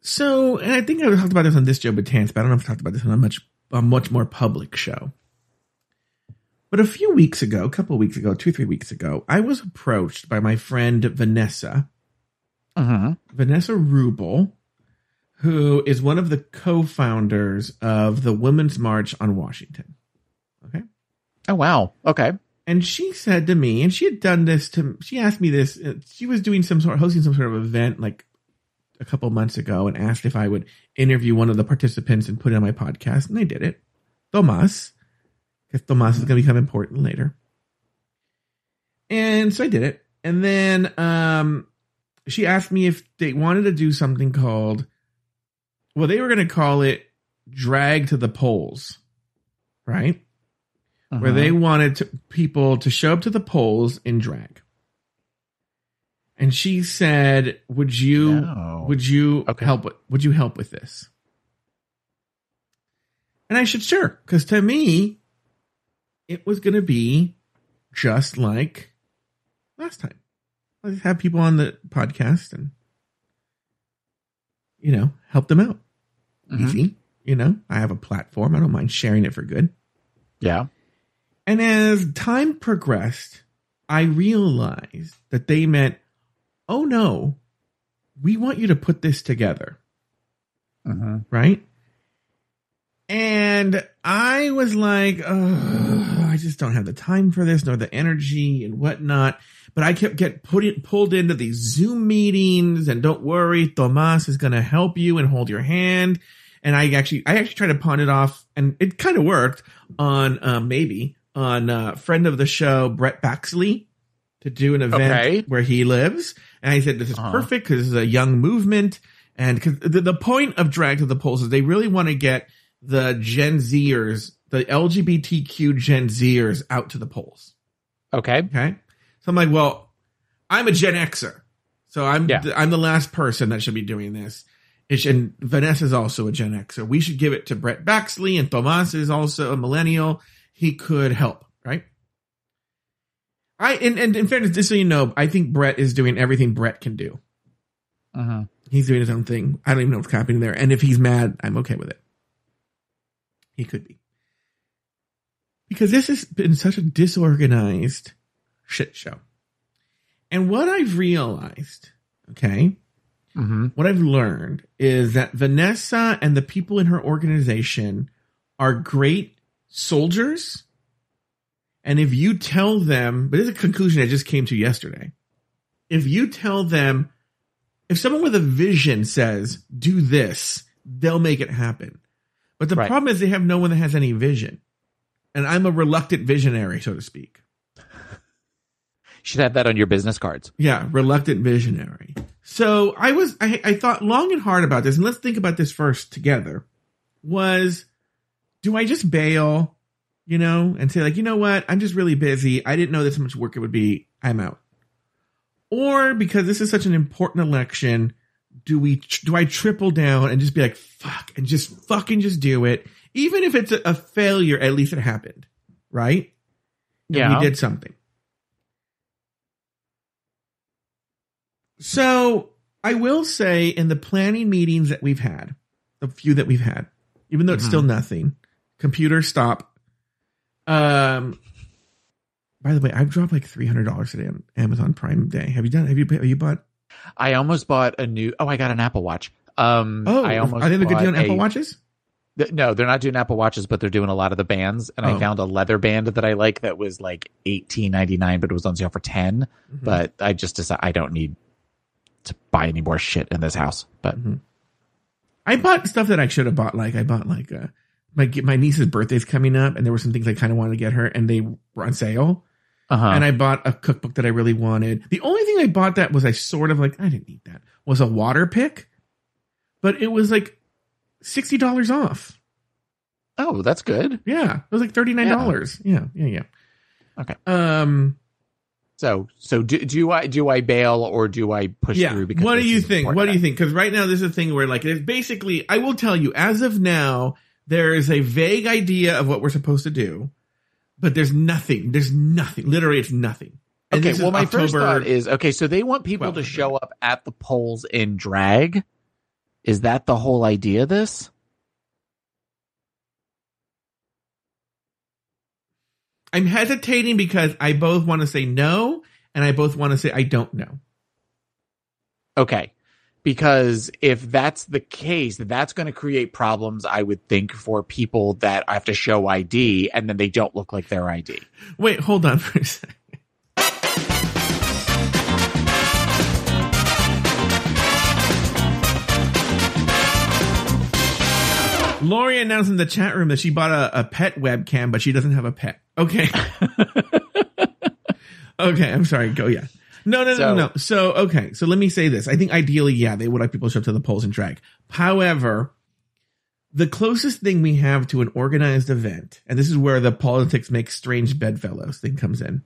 So, and I think I talked about this on this Joe Betance, but I don't know if I talked about this on a much a much more public show. But a few weeks ago, a couple of weeks ago, two three weeks ago, I was approached by my friend Vanessa,
hmm
Vanessa Wruble, who is one of the co-founders of the Women's March on Washington. Okay.
Oh wow. Okay.
And she said to me, and she had done this to, she asked me this, uh, she was doing some sort, hosting some sort of event like a couple months ago and asked if I would interview one of the participants and put it on my podcast. And I did it. Tomas. Because Tomas is going to become important later. And so I did it. And then, um, she asked me if they wanted to do something called, well, they were going to call it drag to the polls. Right where
Mhm.
they wanted to, people to show up to the polls in drag. And she said, "Would you
No.
would you
Okay.
help with, would you help with this?" And I said, "Sure," cuz to me it was going to be just like last time. Let's have people on the podcast and you know, help them out.
Mhm.
Easy, you know. I have a platform. I don't mind sharing it for good.
Yeah.
And as time progressed, I realized that they meant, oh no, we want you to put this together,
hmm
right? And I was like, oh, I just don't have the time for this, nor the energy and whatnot. But I kept get put it, pulled into these Zoom meetings, and don't worry, Tomas is going to help you and hold your hand. and I actually I actually tried to pawn it off, and it kind of worked on uh, maybe on uh, friend of the show Brett Baxley to do an event
Okay.
where he lives, and I said this is
Uh-huh.
perfect because this is a young movement, and because the, the point of Drag to the Polls is they really want to get the Gen Zers, the LGBTQ Gen Zers, out to the polls.
Okay.
Okay. So I'm like, well, I'm a Gen Xer. So I'm,
Yeah.
I'm the last person that should be doing this. It should, and Vanessa's also a Gen Xer. We should give it to Brett Baxley and Thomas is also a millennial. He could help, right? I, and, and in fairness, just so you know, I think Brett is doing everything Brett can do.
Mhm.
He's doing his own thing. I don't even know what's happening there. And if he's mad, I'm okay with it. He could be. Because this has been such a disorganized shit show. And what I've realized, okay,
Mhm.
what I've learned is that Vanessa and the people in her organization are great soldiers. And if you tell them, but it's a conclusion I just came to yesterday. If you tell them, if someone with a vision says, do this, they'll make it happen. But the
Right.
problem is they have no one that has any vision. And I'm a reluctant visionary, so to speak.
Should have that on your business cards.
Yeah, reluctant visionary. So I was, I, I thought long and hard about this, and let's think about this first together. Was, do I just bail, you know, and say like, you know what, I'm just really busy. I didn't know this much work it would be. I'm out. Or because this is such an important election, do we, do I triple down and just be like, fuck, and just fucking just do it, even if it's a, a failure? At least it happened, right? And
Yeah.
we did something. So I will say in the planning meetings that we've had, the few that we've had, even though it's
Mhm.
still nothing, computer stop. Um, by the way, I've dropped like three hundred dollars today on Amazon Prime Day. Have you done? Have you? Have you bought?
I almost bought a new. Oh, I got an Apple Watch. Um,
Oh,
I almost
are they the good
bought
deal on Apple
a-
Watches?
Th- No, they're not doing Apple Watches, but they're doing a lot of the bands. And
Oh.
I found a leather band that I like that was like eighteen ninety nine, but it was on sale for 10
Mhm.
But I just decided I don't need to buy any more shit in this house. But
I bought stuff that I should have bought. Like I bought like uh my my niece's birthday's coming up, and there were some things I kind of wanted to get her, and they were on sale.
Uh-huh.
and I bought a cookbook that I really wanted. The only thing I bought that was I sort of like I didn't need that was a water pick, but it was like sixty dollars off.
oh, that's good.
Yeah, it was like thirty nine dollars. Yeah. yeah, yeah,
Okay.
Um,
So, so do, do I do I bail or do I push
yeah.
through? Because
What do you think? What do you think? Because right now this is a thing where like it's basically I will tell you as of now there is a vague idea of what we're supposed to do, but there's nothing. There's nothing. Literally, it's nothing. And
Okay, well, my first thought is okay. So they want people
12th,
to show up at the polls in drag. Is that the whole idea? Of this?
I'm hesitating because I both want to say no and I both want to say I don't know.
Okay. Because if that's the case, that's going to create problems, I would think, for people that have to show ID and then they don't look like their ID.
Wait, hold on for a second. Lori announced in the chat room that she bought a, a pet webcam, but she doesn't have a pet. Okay. okay, I'm sorry. Go, yeah. No, no, no,
So-
no, no. So, okay. So let me say this. I think ideally, yeah, they would like people to show up to the polls and drag. However, the closest thing we have to an organized event, and this is where the politics make strange bedfellows thing comes in,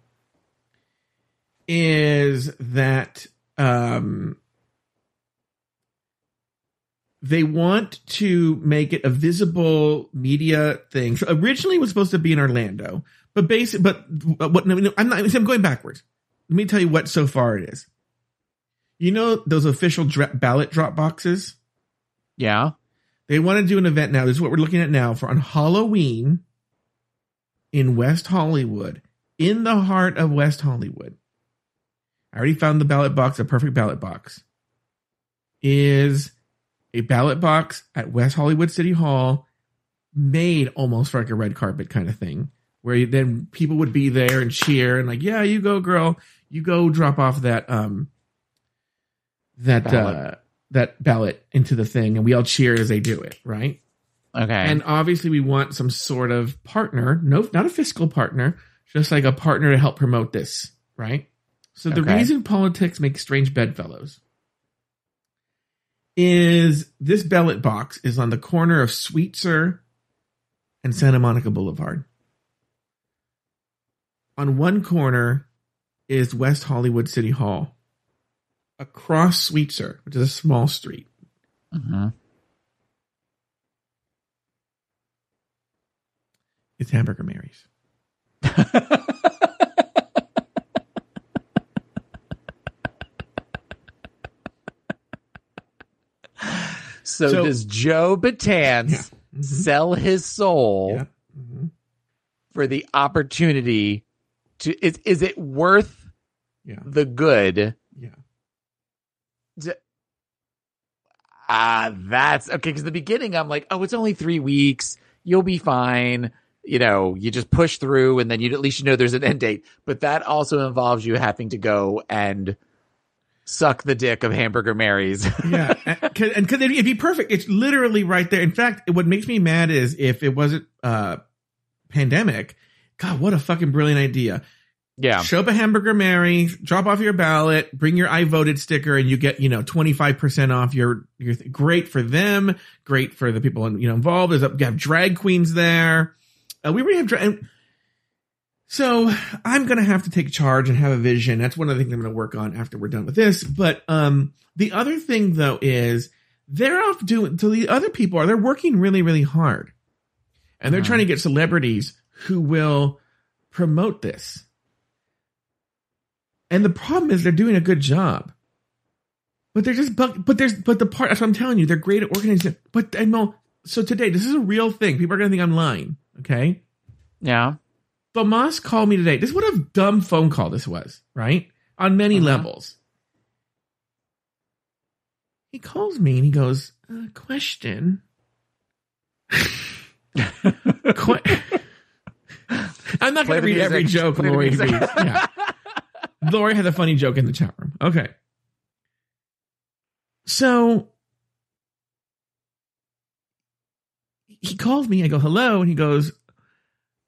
is that um, they want to make it a visible media thing. So originally, it was supposed to be in Orlando, but basic, but what? No, no, I'm not. I'm going backwards. Let me tell you what so far it is. You know those official dra- ballot drop boxes.
Yeah.
They want to do an event now. This is what we're looking at now for on Halloween in West Hollywood, in the heart of West Hollywood. I already found the ballot box, a perfect ballot box. Is a ballot box at West Hollywood City Hall made almost like a red carpet kind of thing, where you- then people would be there and cheer and like, yeah, you go, girl, you go drop off that um that
Ballot.
uh that ballot into the thing, and we all cheer as they do it, right?
Okay.
And obviously, we want some sort of partner. No, not a fiscal partner, just like a partner to help promote this, right? So the
Okay.
reason politics make strange bedfellows is this ballot box is on the corner of Sweetser and Santa Monica Boulevard. On one corner is West Hollywood City Hall. Across Sweetser, which is a small street,
Mhm.
is Hamburger Mary's.
so,
So-
does Joe Betance
Yeah. Mhm.
sell his soul
Yeah. Mhm.
for the opportunity to is is it worth
Yeah.
the good?
Yeah.
Ah, that's okay. Because the beginning, I'm like, oh, it's only three weeks. You'll be fine. You know, you just push through, and then you at least you know there's an end date. But that also involves you having to go and suck the dick of Hamburger Mary's.
yeah, and because it'd be perfect. It's literally right there. In fact, what makes me mad is if it wasn't uh pandemic. God, what a fucking brilliant idea!
yeah,
Show up a hamburger Mary, drop off your ballot, bring your I voted sticker, and you get you know twenty five percent off your your. Great for them, great for the people you know involved. There's a, you have drag queens there. Uh, we already have drag. So I'm gonna have to take charge and have a vision. That's one of the things I'm gonna work on after we're done with this. But um, the other thing though is they're off doing. So the other people are they're working really really hard, and they're
Mhm.
trying to get celebrities who will promote this. And the problem is they're doing a good job. But they're just but, but there's but the part that's what I'm telling you, they're great at organizing. But I know so today, this is a real thing. People are gonna think I'm lying. Okay.
yeah,
Tomas called me today. This is what a dumb phone call this was, right? On many
Uh-huh.
levels. He calls me and he goes, uh, question. Que- I'm not going to read every joke Lori reads. Yeah. Lori had a funny joke in the chat room. Okay. So he calls me. I go, hello. And he goes,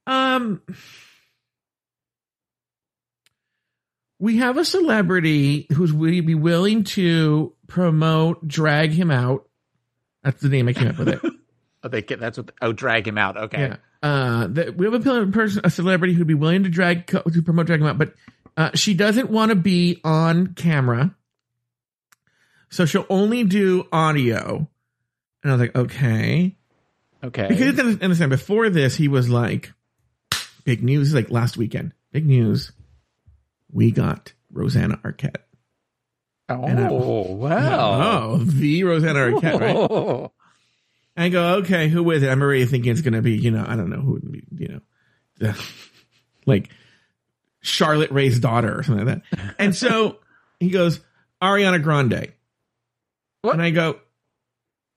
um, we have a celebrity who's would be willing to promote, drag him out. That's the name I came up with it.
oh, they get that's what. Oh, drag him out. Okay,
Yeah. Uh, that we have a person, a celebrity who'd be willing to drag to promote drag him out, but uh, she doesn't want to be on camera, so she'll only do audio. And I was like, okay,
okay.
because you have to understand. Before this, he was like, big news, like last weekend, big news. We got Rosanna Arquette. and I-
oh wow.
Oh, the Rosanna Arquette, right? I go, okay, Who is it? I'm already thinking it's going to be, you know, I don't know who would be, you know, like Charlotte Rae's daughter or something like that. And so he goes, Ariana Grande.
What?
And I go,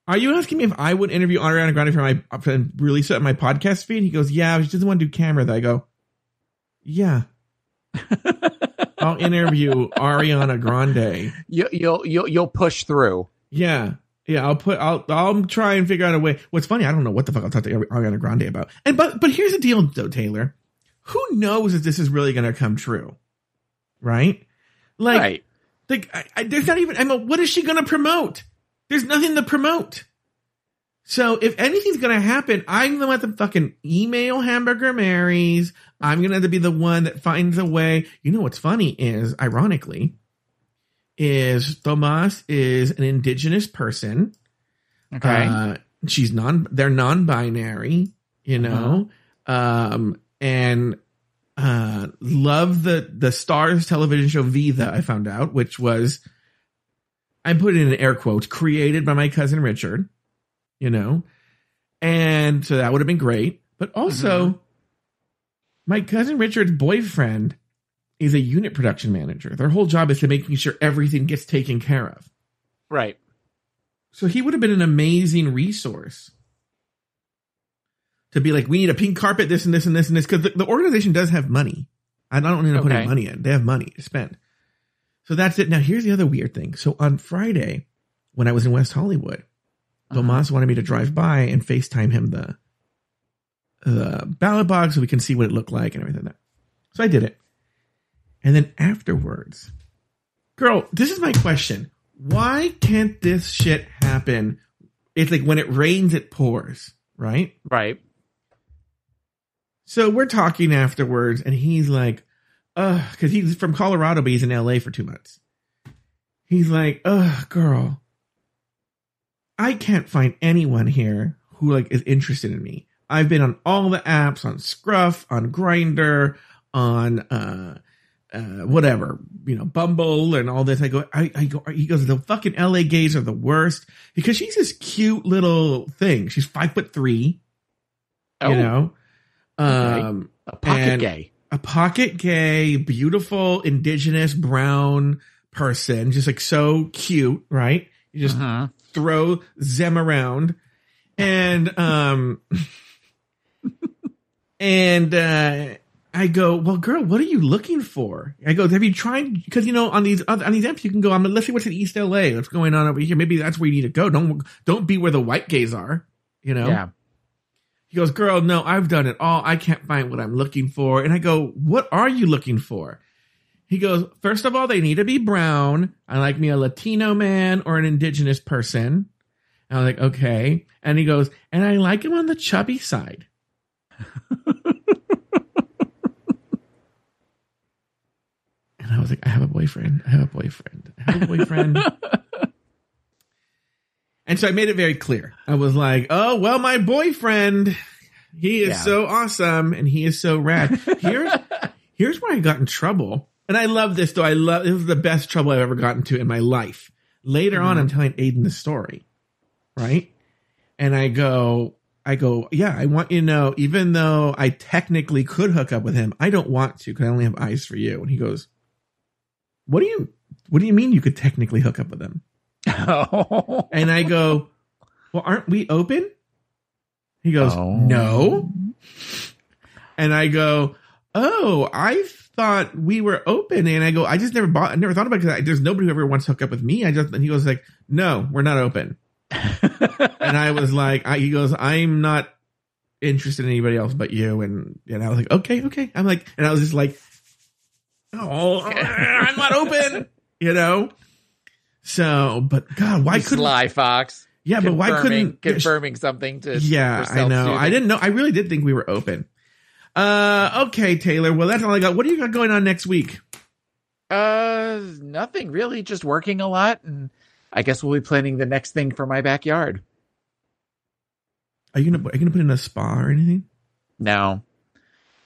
are you asking me if I would interview Ariana Grande for my, for release it on my podcast feed? He goes, yeah, she doesn't want to do camera though. I go, yeah, I'll interview Ariana Grande.
you, you'll you'll you'll push through.
Yeah. Yeah, I'll put I'll I'll try and figure out a way. What's funny, I don't know what the fuck I'll talk to Ariana Grande about. And but but here's the deal though, Taylor. Who knows if this is really gonna come true? Right? Like,
right.
like I, I, there's not even I mean, what is she gonna promote? There's nothing to promote. So if anything's gonna happen, I'm gonna have to fucking email Hamburger Mary's. I'm gonna have to be the one that finds a way. You know what's funny is, ironically, is Tomas is an indigenous person.
Okay.
Uh, she's non they're non-binary, you know. Um and uh love the the Starz television show Vida, I found out, which was I put it in air quotes, created by my cousin Richard, you know. And so that would have been great. But also my cousin Richard's boyfriend is a unit production manager. Their whole job is to making sure everything gets taken care of.
right.
So he would have been an amazing resource to be like, we need a pink carpet, this and this and this and this, because the, the organization does have money. I don't need to put
Okay.
any money in. They have money to spend. So that's it. Now here's the other weird thing. So on Friday, when I was in West Hollywood, uh-huh. Tomas wanted me to drive by and FaceTime him the the ballot box so we can see what it looked like and everything. That. So I did it. And then afterwards, girl, this is my question. Why can't this shit happen? It's like when it rains, it pours, right?
Right.
So we're talking afterwards, and he's like, "Ugh," because he's from Colorado, but he's in LA for two months. He's like, "Ugh, girl, I can't find anyone here who like is interested in me. I've been on all the apps, on Scruff, on Grindr, on uh, uh, whatever, you know, Bumble and all this. I go, I, I go. He goes, the fucking LA gays are the worst because she's this cute little thing. She's five foot three,
Oh,
you know."
Okay.
Um,
a pocket gay.
a pocket gay, beautiful, indigenous, brown person, just like so cute, right? You just
Mhm.
throw them around. And um and uh I go, well, girl, what are you looking for? I go, have you tried? Because you know, on these other, on these apps, you can go. I'm let's see what's in East LA. What's going on over here? Maybe that's where you need to go. Don't don't be where the white gays are. You know.
Yeah.
He goes, Girl, no, I've done it all. I can't find what I'm looking for. And I go, What are you looking for? He goes, First of all, they need to be brown. I like me a Latino man or an indigenous person. And I'm like, Okay. And he goes, And I like him on the chubby side. and I was like, I have a boyfriend. I have a boyfriend. I have a boyfriend. And so I made it very clear. I was like, oh, well, my boyfriend, he is
Yeah.
so awesome and he is so rad. Here's, here's where I got in trouble. And I love this though. I love, this is the best trouble I've ever gotten to in my life. Later on, mm-hmm. I'm telling Aiden the story, right? And I go, I go, yeah, I want you to know, even though I technically could hook up with him, I don't want to because I only have eyes for you. And he goes, what do you, what do you mean you could technically hook up with him? And I go, Well, aren't we open? He goes,
Oh.
No. And I go, Oh, I thought we were open. And I go, I just never bought, I never thought about it because there's nobody who ever wants to hook up with me. I just, and he goes like, No, we're not open. And I was like, I, he goes, I'm not interested in anybody else but you. And, and I was like, Okay, okay. I'm like, and I was just like, Oh, I'm not open, you know? So, but God, why couldn't
Sly Fox.
yeah, but why couldn't
confirming something to?
Yeah, I know. I didn't know. I really did think we were open. Uh, okay, Taylor. Well, that's all I got. What do you got going on next week?
Uh, nothing really. Just working a lot, and I guess we'll be planning the next thing for my backyard.
Are you gonna are you gonna put in a spa or anything?
No,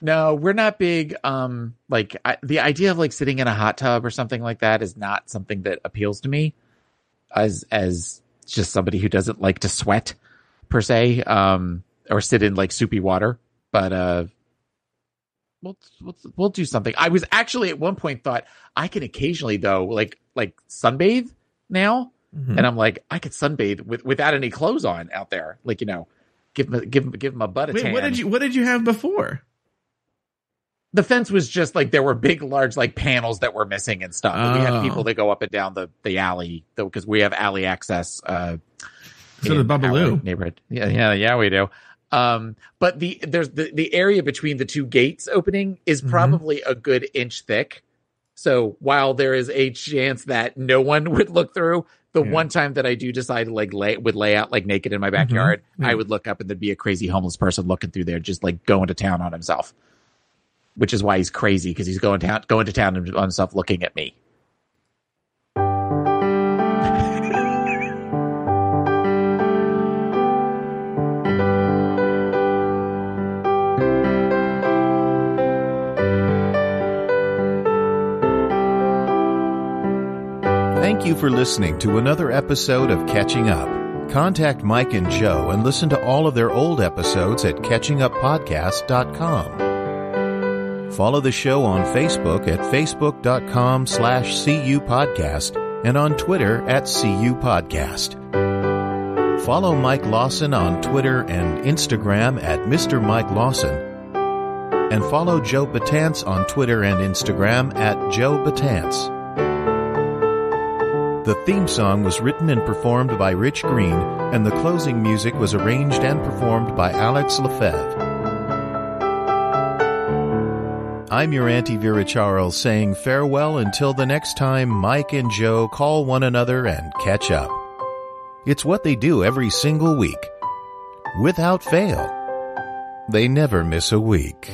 no, we're not big. Um, like I, the idea of like sitting in a hot tub or something like that is not something that appeals to me, as as just somebody who doesn't like to sweat per se, um, or sit in like soupy water. But uh, we'll we'll we'll do something. I was actually at one point thought I can occasionally though like like sunbathe now,
Mhm.
and I'm like I could sunbathe with without any clothes on out there, like you know. Give him, give give him a butt a
Wait,
tan
what did you what did you have before?
The fence was just like there were big large like panels that were missing and stuff and we
Oh.
had people that go up and down the the alley though because we have alley access uh
So the
in neighborhood yeah yeah yeah we do um but the there's the the area between the two gates opening is
Mhm.
probably a good inch thick so while there is a chance that no one would look through the
Yeah.
one time that I do decide to like lay would lay out like naked in my backyard,
Yeah.
I would look up and there'd be a crazy homeless person looking through there, just like going to town on himself. Which is why he's crazy because he's going town going to town and on himself looking at me.
Thank you for listening to another episode of Catching Up. Contact Mike and Joe and listen to all of their old episodes at catchinguppodcast.com. Follow the show on Facebook at facebook.com slash cupodcast and on Twitter at cupodcast. Follow Mike Lawson on Twitter and Instagram at Mr. Mike Lawson. And follow Joe Betance on Twitter and Instagram at Joe Betance. The theme song was written and performed by Rich Green, and the closing music was arranged and performed by Alex Lefebvre. I'm your Auntie Vera Charles saying farewell until the next time Mike and Joe call one another and catch up. It's what they do every single week. Without fail. They never miss a week.